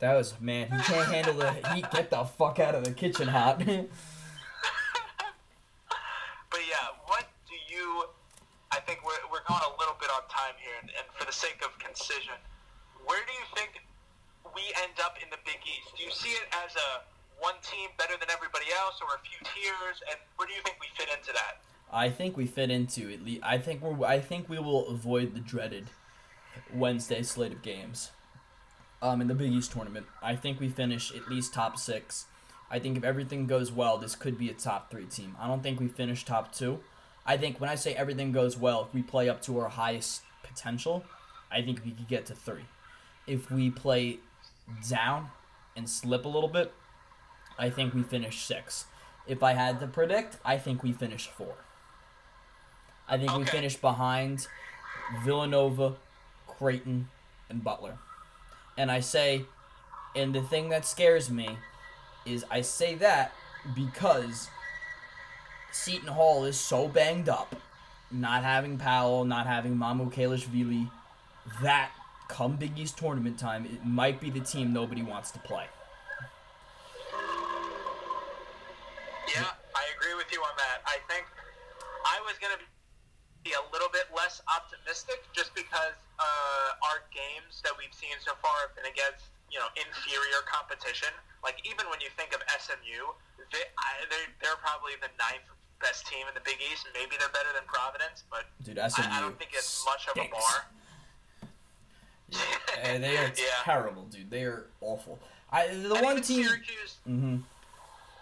A: That was man, he can't handle the heat. Get the fuck out of the kitchen hot.
B: But yeah, what do you? I think we're, we're going a little bit on time here, and, and for the sake of concision, where do you think we end up in the Big East? Do you see it as a one team better than everybody else, or a few tiers? And where do you think we fit into that?
A: I think we fit into at least. I think we're. I think we will avoid the dreaded Wednesday slate of games. Um, in the Big East tournament, I think we finish at least top six. I think if everything goes well, this could be a top three team. I don't think we finish top two. I think when I say everything goes well, if we play up to our highest potential, I think we could get to three. If we play down and slip a little bit, I think we finish six. If I had to predict, I think we finish four. I think we
B: Okay.
A: finish behind Villanova, Creighton, and Butler. And I say, and the thing that scares me is I say that because Seton Hall is so banged up, not having Powell, not having Mamukelashvili, that come Big East tournament time, it might be the team nobody wants to play.
B: Yeah, I agree with you on that. I think I was going to be a little bit less optimistic just because uh, our games that we've seen so far have been against you know inferior competition. Like even when you think of SMU, they, I, they're, they're probably the ninth best team in the Big East. Maybe they're better than Providence, but
A: Dude, SMU
B: I, I don't think it's much of a bar.
A: And they are
B: Yeah.
A: terrible, dude. They are awful. I the one team.
B: Syracuse,
A: hmm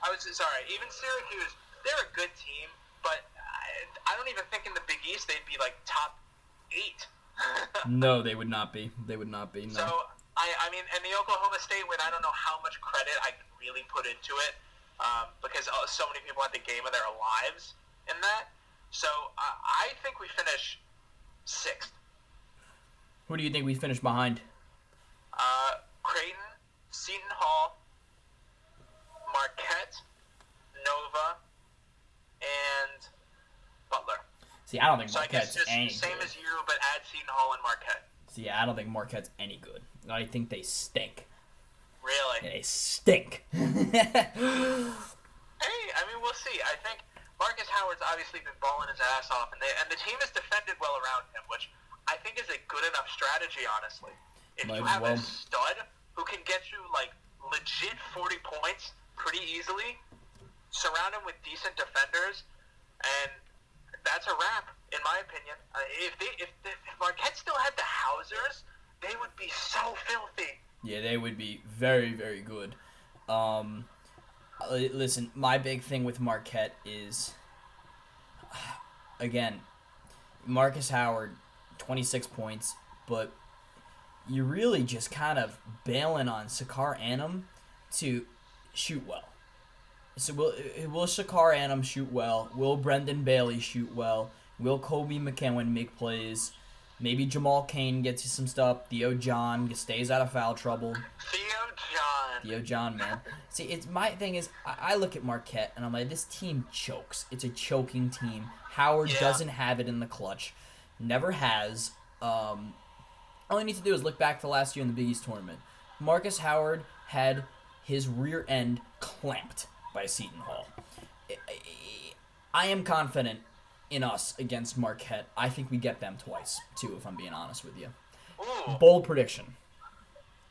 B: I was sorry. Even Syracuse, they're a good team, but I, I don't even think in the Big East they'd be like top eight.
A: No, they would not be. They would not be. No.
B: So I, I mean, and the Oklahoma State win, I don't know how much credit I can really put into it um, because uh, so many people had the game of their lives in that. So uh, I think we finish sixth.
A: Who do you think we finish behind?
B: Uh, Creighton, Seton Hall, Marquette, Nova, and Butler.
A: See, I don't think
B: So I guess
A: Marquette's
B: just
A: any
B: same
A: good.
B: as you, but add Seton Hall and Marquette.
A: See, I don't think Marquette's any good. I think they stink.
B: Really?
A: They stink.
B: Hey, I mean, we'll see. I think Marcus Howard's obviously been balling his ass off, and they, and the team has defended well around him, which I think is a good enough strategy, honestly. If
A: Might
B: you have
A: well.
B: a stud who can get you like legit 40 points pretty easily, surround him with decent defenders, and that's a wrap, in my opinion. Uh, if they if, if Marquette still had the Hausers, they would be so filthy.
A: yeah, they would be very, very good. Um, listen, my big thing with Marquette is, again, Marcus Howard, 26 points, but you're really just kind of bailing on Sacar Anim to shoot well. So will will Sacar Anim shoot well? Will Brendan Bailey shoot well? Will Kobe McKinnon make plays? Maybe Jamal Cain gets you some stuff. Theo John stays out of foul trouble.
B: Theo John.
A: Theo John, man. See, it's my thing is I, I look at Marquette and I'm like, this team chokes. It's a choking team. Howard
B: Yeah.
A: doesn't have it in the clutch. Never has. Um, all you need to do is look back to last year in the Big East tournament. Marcus Howard had his rear end clamped by Seton Hall. I- am confident in us against Marquette. I think we get them twice, too, if I'm being honest with you.
B: Ooh,
A: Bold prediction.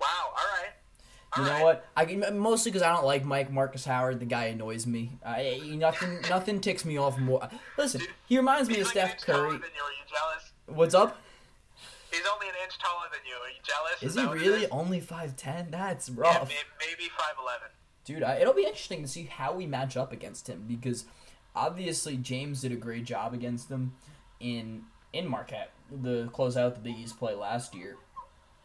B: wow. All right.
A: You know
B: right.
A: what? I mostly because I don't like Mike Marcus Howard. The guy annoys me. I nothing nothing ticks me off more. Listen, he reminds me of
B: like
A: Steph Curry.
B: than you. Are you jealous?
A: What's up?
B: He's only an inch taller than you. Are you jealous?
A: Is
B: that
A: he really
B: is?
A: only five ten? That's rough,
B: may- maybe five eleven.
A: Dude. I, it'll be interesting to see how we match up against him because obviously James did a great job against him in in Marquette, the close out the Big East play last year.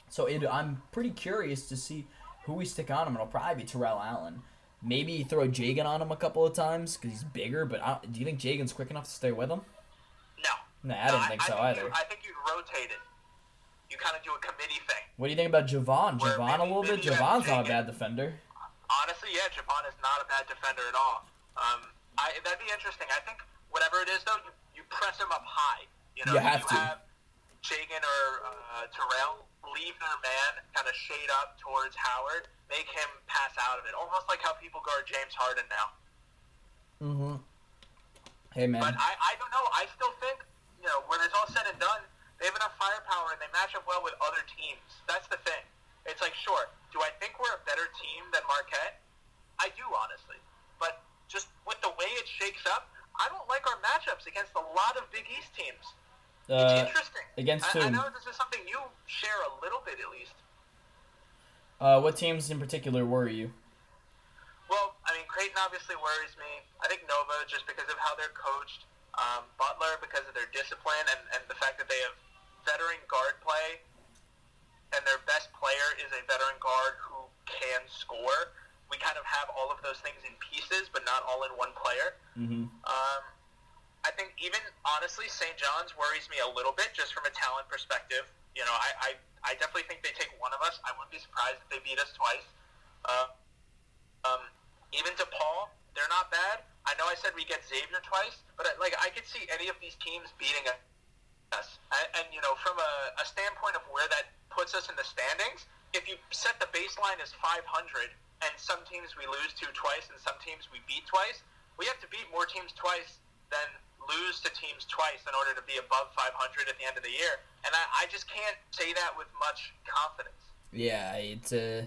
A: So it, I'm pretty curious to see who we stick on him. It'll probably be Terrell Allen. Maybe throw Jagan on him a couple of times because he's bigger. But I, do you think Jagan's quick enough to stay with him?
B: No.
A: No, I don't
B: No,
A: think so
B: think
A: either.
B: You, I think you'd rotate it. You kind of do a committee thing.
A: What do you think about
B: Jahvon?
A: Jahvon a little bit.
B: maybe
A: Jahvon's not a bad defender.
B: Honestly, yeah, Jahvon is not a bad defender at all. Um, I, that'd be interesting. I think whatever it is, though, you, you press him up high. You know,
A: You have to.
B: have Jagan or uh, Terrell leave their man, kind of shade up towards Howard, make him pass out of it, almost like how people guard James Harden now.
A: Mm-hmm. Hey man.
B: But I, I don't know. I still think, you know, when it's all said and done, they have enough firepower and they match up well with other teams. That's the thing. It's like, sure, do I think we're a better team than Marquette? I do, honestly. But just with the way it shakes up, I don't like our matchups against a lot of Big East teams. It's
A: uh,
B: interesting.
A: against
B: I, I
A: who?
B: know this is something you share a little bit, at least.
A: uh, what teams in particular worry you?
B: Well, I mean, Creighton obviously worries me. I think Nova just because of how they're coached. Um, Butler because of their discipline and, and the fact that they have veteran guard play, and their best player is a veteran guard who can score. We kind of have all of those things in pieces, but not all in one player.
A: Mm-hmm.
B: Um, I think even honestly, St. John's worries me a little bit just from a talent perspective. You know, I, I, I definitely think they take one of us. I wouldn't be surprised if they beat us twice. Uh, um, even DePaul, they're not bad. I know I said we get Xavier twice, but uh, like I could see any of these teams beating us. And, and you know, from a, a standpoint of where that puts us in the standings, if you set the baseline as 500, and some teams we lose to twice, and some teams we beat twice, we have to beat more teams twice than lose to teams twice in order to be above 500 at the end of the year. And I, I just can't say that with much confidence.
A: Yeah, it's a. Uh,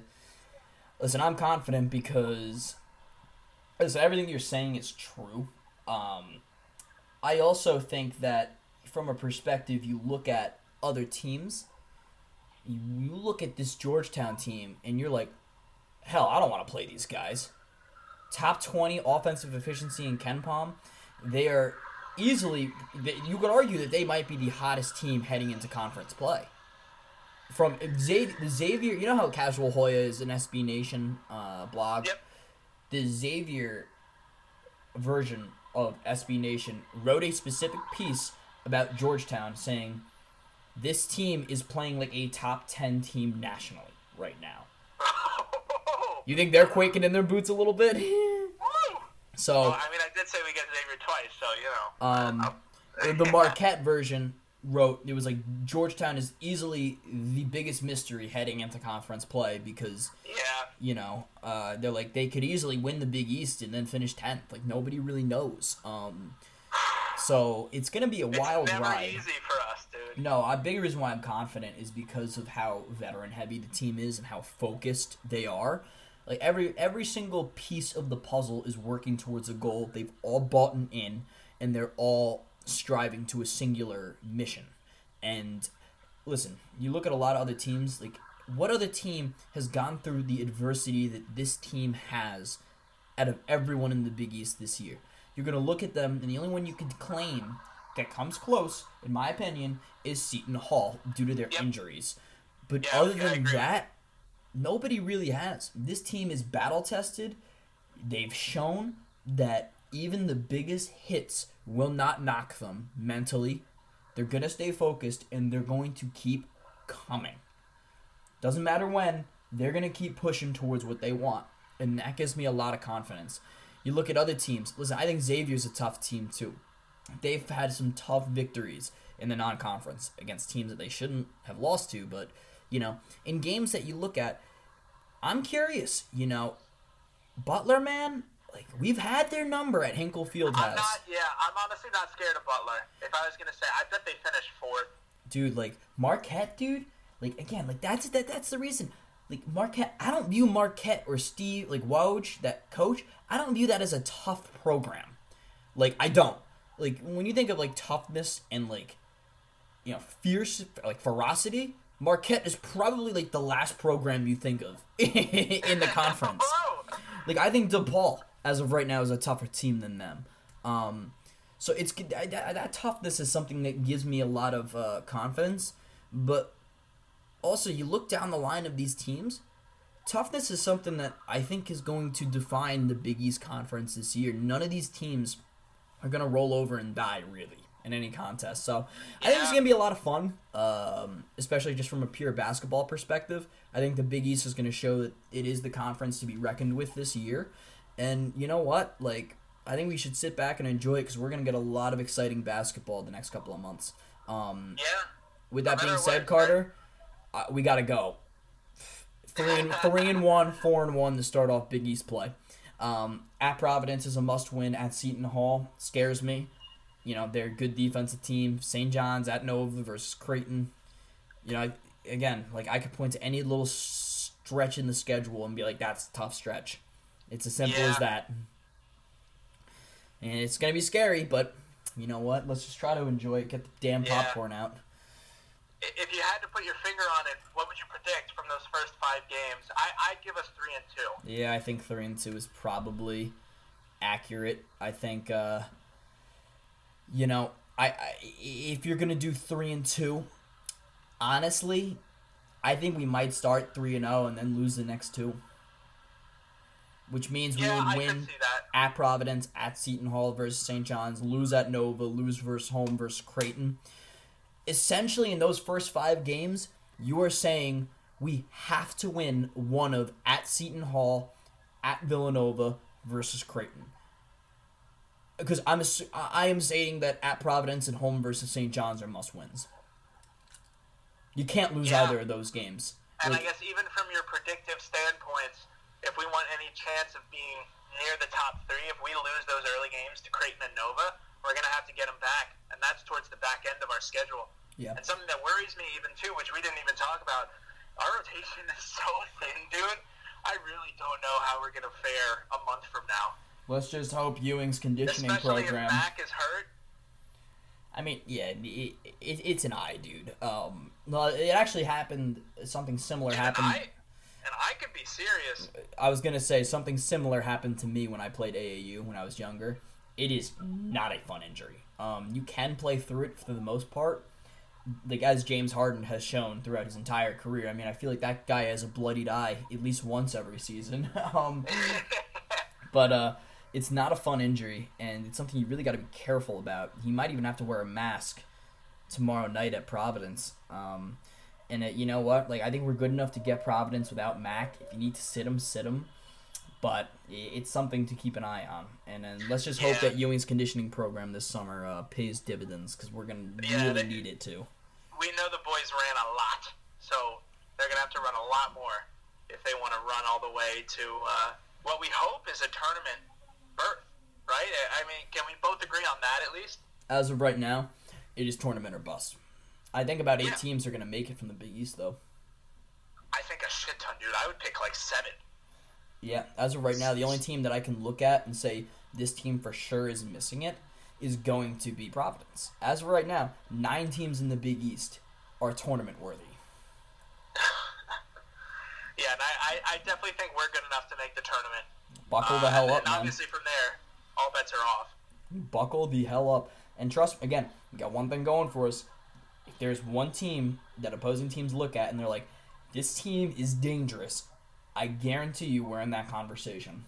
A: listen, I'm confident because. Listen, everything you're saying is true. Um, I also think that from a perspective, you look at other teams. You, you look at this Georgetown team, and you're like, hell, I don't want to play these guys. Top 20 offensive efficiency in KenPom. They are easily, you could argue that they might be the hottest team heading into conference play from Xavier, Xavier, you know how Casual Hoya is an SB Nation uh, blog.
B: Yep.
A: The Xavier version of SB Nation wrote a specific piece about Georgetown, saying this team is playing like a top ten team nationally right now. you think they're quaking in their boots a little bit? so
B: well, I mean, I did say we get Xavier twice, so you know.
A: Um, the Marquette version wrote it was like Georgetown is easily the biggest mystery heading into conference play because
B: yeah
A: you know uh, they're like they could easily win the Big East and then finish tenth like nobody really knows um so it's gonna be a
B: it's
A: wild ride
B: easy for us
A: no a big reason why I'm confident is because of how veteran heavy the team is and how focused they are like every every single piece of the puzzle is working towards a goal they've all bought in and they're all striving to a singular mission. And listen, you look at a lot of other teams, like what other team has gone through the adversity that this team has out of everyone in the Big East this year? You're going to look at them, and the only one you can claim that comes close, in my opinion, is Seton Hall due to their
B: Yep.
A: injuries. But
B: Yeah,
A: other than that, nobody really has. This team is battle tested. They've shown that even the biggest hits will not knock them mentally. They're going to stay focused and they're going to keep coming. Doesn't matter when, they're going to keep pushing towards what they want. And that gives me a lot of confidence. You look at other teams. Listen, I think Xavier's a tough team too. They've had some tough victories in the non conference against teams that they shouldn't have lost to, but, you know, in games that you look at, I'm curious, you know, Butler, man, like we've had their number at Hinkle Fieldhouse.
B: I'm not. Yeah, I'm honestly not scared of Butler. If I was gonna say, I bet they finish fourth.
A: dude, like Marquette, dude, like again, like that's that that's the reason. Like Marquette, I don't view Marquette or Steve like Woj, that coach. I don't view that as a tough program. Like I don't. Like when you think of like toughness and like you know fierce like ferocity, Marquette is probably like the last program you think of in the conference. Like I think DePaul, as of right now, is a tougher team than them. Um, so it's that, that toughness is something that gives me a lot of uh, confidence. But also, you look down the line of these teams. Toughness is something that I think is going to define the Big East Conference this year. None of these teams are going to roll over and die really in any contest. So I think it's going to be a lot of fun, um, especially just from a pure basketball perspective. I think the Big East is going to show that it is the conference to be reckoned with this year. And you know what? Like, I think we should sit back and enjoy it because we're going to get a lot of exciting basketball the next couple of months. Um,
B: yeah.
A: with that
B: No
A: being said,
B: what,
A: Carter, uh, we got to go. Three and three and one, four and one to start off Big East play. Um, at Providence is a must-win. At Seton Hall scares me. You know they're a good defensive team. St. John's at Nova versus Creighton. You know, I- again, like I could point to any little stretch in the schedule and be like, "That's a tough stretch." It's as simple as that. And it's gonna be scary, but you know what? Let's just try to enjoy it. Get the damn
B: Yeah.
A: popcorn out.
B: If you had to put your finger on it, what would you predict from those first five games? I, I'd give us three and two.
A: Yeah, I think three and two is probably accurate. I think, uh, you know, I, I if you're gonna do three and two, honestly, I think we might start three and zero and then lose the next two, which means we
B: Yeah,
A: would win at Providence, at Seton Hall versus St. John's, lose at Nova, lose versus home versus Creighton. Essentially, in those first five games, you are saying we have to win one of at Seton Hall, at Villanova versus Creighton. because I'm assu- I I am saying that at Providence and home versus St. John's are must wins. You can't lose
B: Yeah.
A: either of those games.
B: And
A: Like,
B: I guess even from your predictive standpoints, if we want any chance of being near the top three, if we lose those early games to Creighton and Nova, we're going to have to get him back. And that's towards the back end of our schedule.
A: Yeah.
B: And something that worries me even too, which we didn't even talk about, our rotation is so thin, dude. I really don't know how we're going to fare a month from now.
A: let's just hope Ewing's conditioning
B: Especially
A: program.
B: if Mac is hurt.
A: I mean, yeah, it, it, it's an eye, dude. Um, no, it actually happened. Something similar
B: And
A: happened.
B: I, and I could be serious.
A: I was gonna say something similar happened to me when I played AAU when I was younger. It is not a fun injury. Um, you can play through it for the most part, like as James Harden has shown throughout his entire career. I mean, I feel like that guy has a bloodied eye at least once every season. um, but uh, it's not a fun injury, and it's something you really got to be careful about. He might even have to wear a mask tomorrow night at Providence. Um, and uh, you know what? Like I think we're good enough to get Providence without Mac. If you need to sit him, sit him. But it's something to keep an eye on. And then let's just hope
B: Yeah.
A: that Ewing's conditioning program this summer uh, pays dividends because we're gonna
B: Yeah,
A: really
B: they-
A: need it to.
B: we know the boys ran a lot, so they're gonna have to run a lot more if they want to run all the way to uh, what we hope is a tournament berth, right? I mean, can we both agree on that at least?
A: As of right now, it is tournament or bust. I think about eight
B: Yeah.
A: teams are gonna make it from the Big East though.
B: I think a shit ton, dude. I would pick like seven.
A: Yeah, as of right now, the only team that I can look at and say this team for sure is missing it is going to be Providence. As of right now, nine teams in the Big East are tournament worthy.
B: Yeah, and I, I, I definitely think we're good enough to make the tournament.
A: Buckle the
B: Uh,
A: hell
B: and
A: up,
B: then
A: man.
B: obviously from there, all bets are off.
A: Buckle the hell up. And trust me. again, we got one thing going for us. If there's one team that opposing teams look at and they're like, this team is dangerous, I guarantee you we're in that conversation.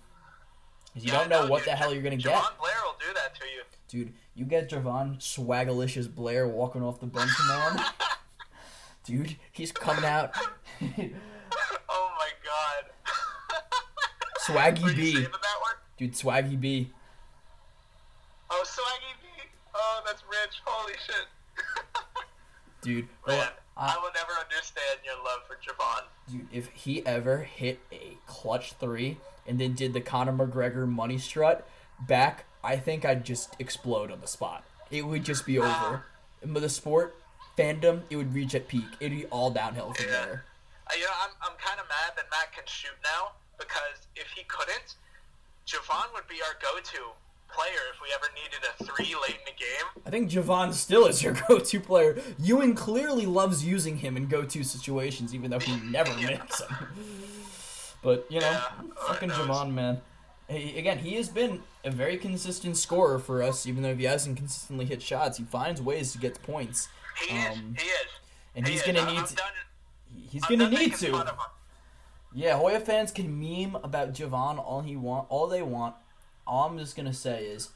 A: Because you
B: Yeah,
A: don't know
B: no,
A: what
B: dude,
A: the hell you're going to get.
B: Jahvon Blair will do that to you.
A: Dude, you get Jahvon Swagalicious Blair walking off the bench, man. Dude, he's coming out.
B: oh my god.
A: Swaggy B.
B: saving that one?
A: Dude, Swaggy B.
B: Oh, Swaggy B. Oh, that's rich. Holy shit.
A: Dude,
B: Man,
A: I-
B: I will never understand your love for Jahvon.
A: Dude, if he ever hit a clutch three and then did the Conor McGregor money strut back, I think I'd just explode on the spot. It would just be over. But the sport fandom, it would reach at peak. It'd be all downhill from
B: Yeah.
A: there.
B: Uh, you know, I'm, I'm kind of mad that Mac can shoot now because if he couldn't, Jahvon would be our go-to player if we ever needed a three late in the game.
A: I think Jahvon still is your go-to player. Ewing clearly loves using him in go-to situations, even though he never
B: Yeah.
A: makes them. But you know,
B: Yeah,
A: fucking
B: who knows?
A: Jahvon, man. Hey, again, he has been a very consistent scorer for us, even though he hasn't consistently hit shots. He finds ways to get points,
B: He
A: Um,
B: is. He is.
A: and
B: He
A: he's gonna
B: I'm-
A: need to. He's
B: I'm
A: gonna need to.
B: fun of him.
A: Yeah, Hoya fans can meme about Jahvon all he want, all they want. All I'm just gonna say is,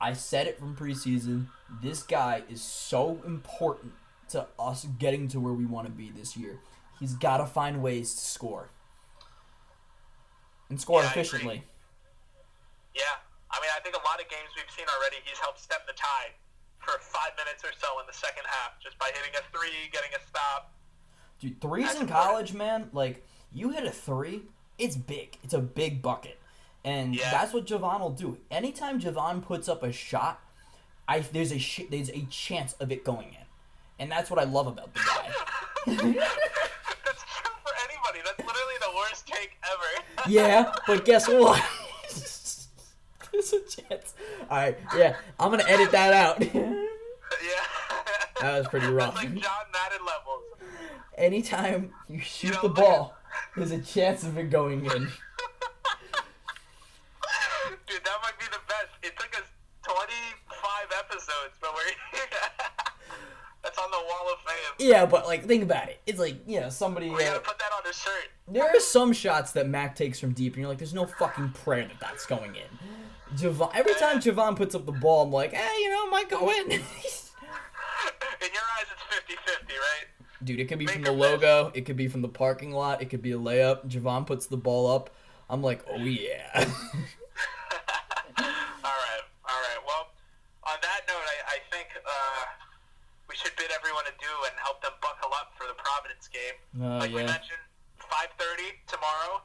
A: I said it from preseason. This guy is so important to us getting to where we want to be this year. He's got to find ways to score and score
B: Yeah, I
A: efficiently.
B: Yeah. I mean, I think a lot of games we've seen already, he's helped stem the tide for five minutes or so in the second half just by hitting a three, getting a stop.
A: Dude, threes
B: That's
A: in
B: important.
A: college, man. Like you hit a three, it's big. It's a big bucket, and
B: Yeah.
A: that's what Jahvon will do. Anytime Jahvon puts up a shot, I there's a sh- there's a chance of it going in, and that's what I love about the guy.
B: That's true for anybody. That's literally the worst take ever.
A: yeah, but guess what? there's a chance. All right, yeah, I'm gonna edit that out.
B: yeah.
A: That was pretty rough.
B: That's like John Madden levels.
A: Anytime you shoot
B: know,
A: the ball, there's a chance of it going in. Yeah, but like think about it. It's like you know somebody. Uh,
B: put that on their shirt.
A: There are some shots that Mac takes from deep, and you're like, "There's no fucking prayer that that's going in." Jahvon. Every time Jahvon puts up the ball, I'm like, "Hey, you know, it might go in."
B: in your eyes, it's 50-50, right?
A: Dude, it could be
B: Make
A: from the logo. Miss. It could be from the parking lot. It could be a layup. Jahvon puts the ball up. I'm like, "Oh yeah."
B: all right, all right. Well, on that note, I, I think uh, we should bid everyone Providence game.
A: Oh,
B: like we
A: yeah.
B: mentioned, 5:30 tomorrow.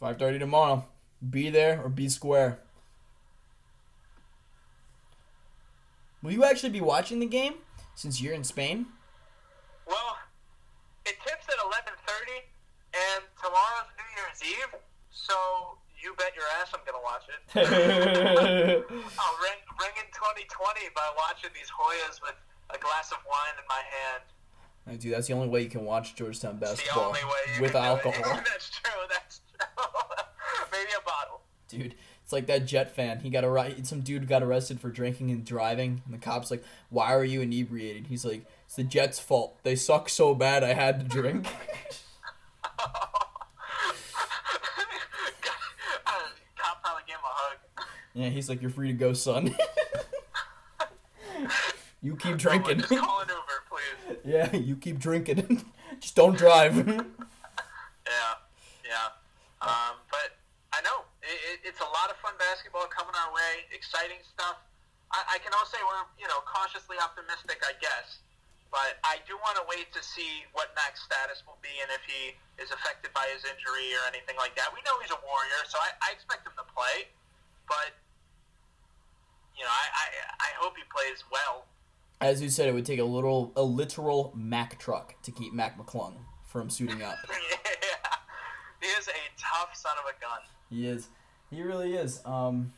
A: 5:30 tomorrow. Be there or be square. Will you actually be watching the game since you're in Spain?
B: Well, it tips at 11:30, and tomorrow's New Year's Eve. So you bet your ass I'm gonna watch it. I'll ring, ring in 2020 by watching these Hoyas with a glass of wine in my hand.
A: Uh, Dude, that's the only way you can watch Georgetown basketball
B: only way you
A: with
B: do
A: alcohol.
B: that's true. That's true. Maybe a bottle.
A: Dude, it's like that Jet fan. He got arrested. Some dude got arrested for drinking and driving, and the cops like, "Why are you inebriated?" He's like, "It's the Jets' fault. They suck so bad. I had to drink."
B: Cop probably gave him a hug.
A: yeah, he's like, "You're free to go, son." you keep drinking. Yeah, you keep drinking. Just don't drive.
B: Yeah, yeah. Um, but I know it, it, it's a lot of fun basketball coming our way. Exciting stuff. I, I can also say we're you know cautiously optimistic, I guess. But I do want to wait to see what Mac's status will be and if he is affected by his injury or anything like that. We know he's a warrior, so I, I expect him to play. But you know, I, I I hope he plays well.
A: As you said, it would take a little, a literal Mack truck to keep Mac McClung from suiting up.
B: yeah, he is a tough son of a gun.
A: He is. He really is. Um,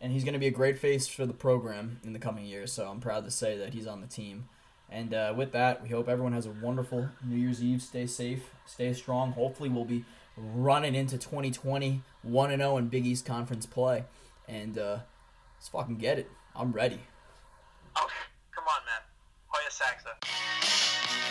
A: and he's going to be a great face for the program in the coming years. So I'm proud to say that he's on the team. And uh, with that, we hope everyone has a wonderful New Year's Eve. Stay safe, stay strong. Hopefully, we'll be running into 2020 1 0 in Big East Conference play. And uh, let's fucking get it. I'm ready.
B: Oh, on, Saxa.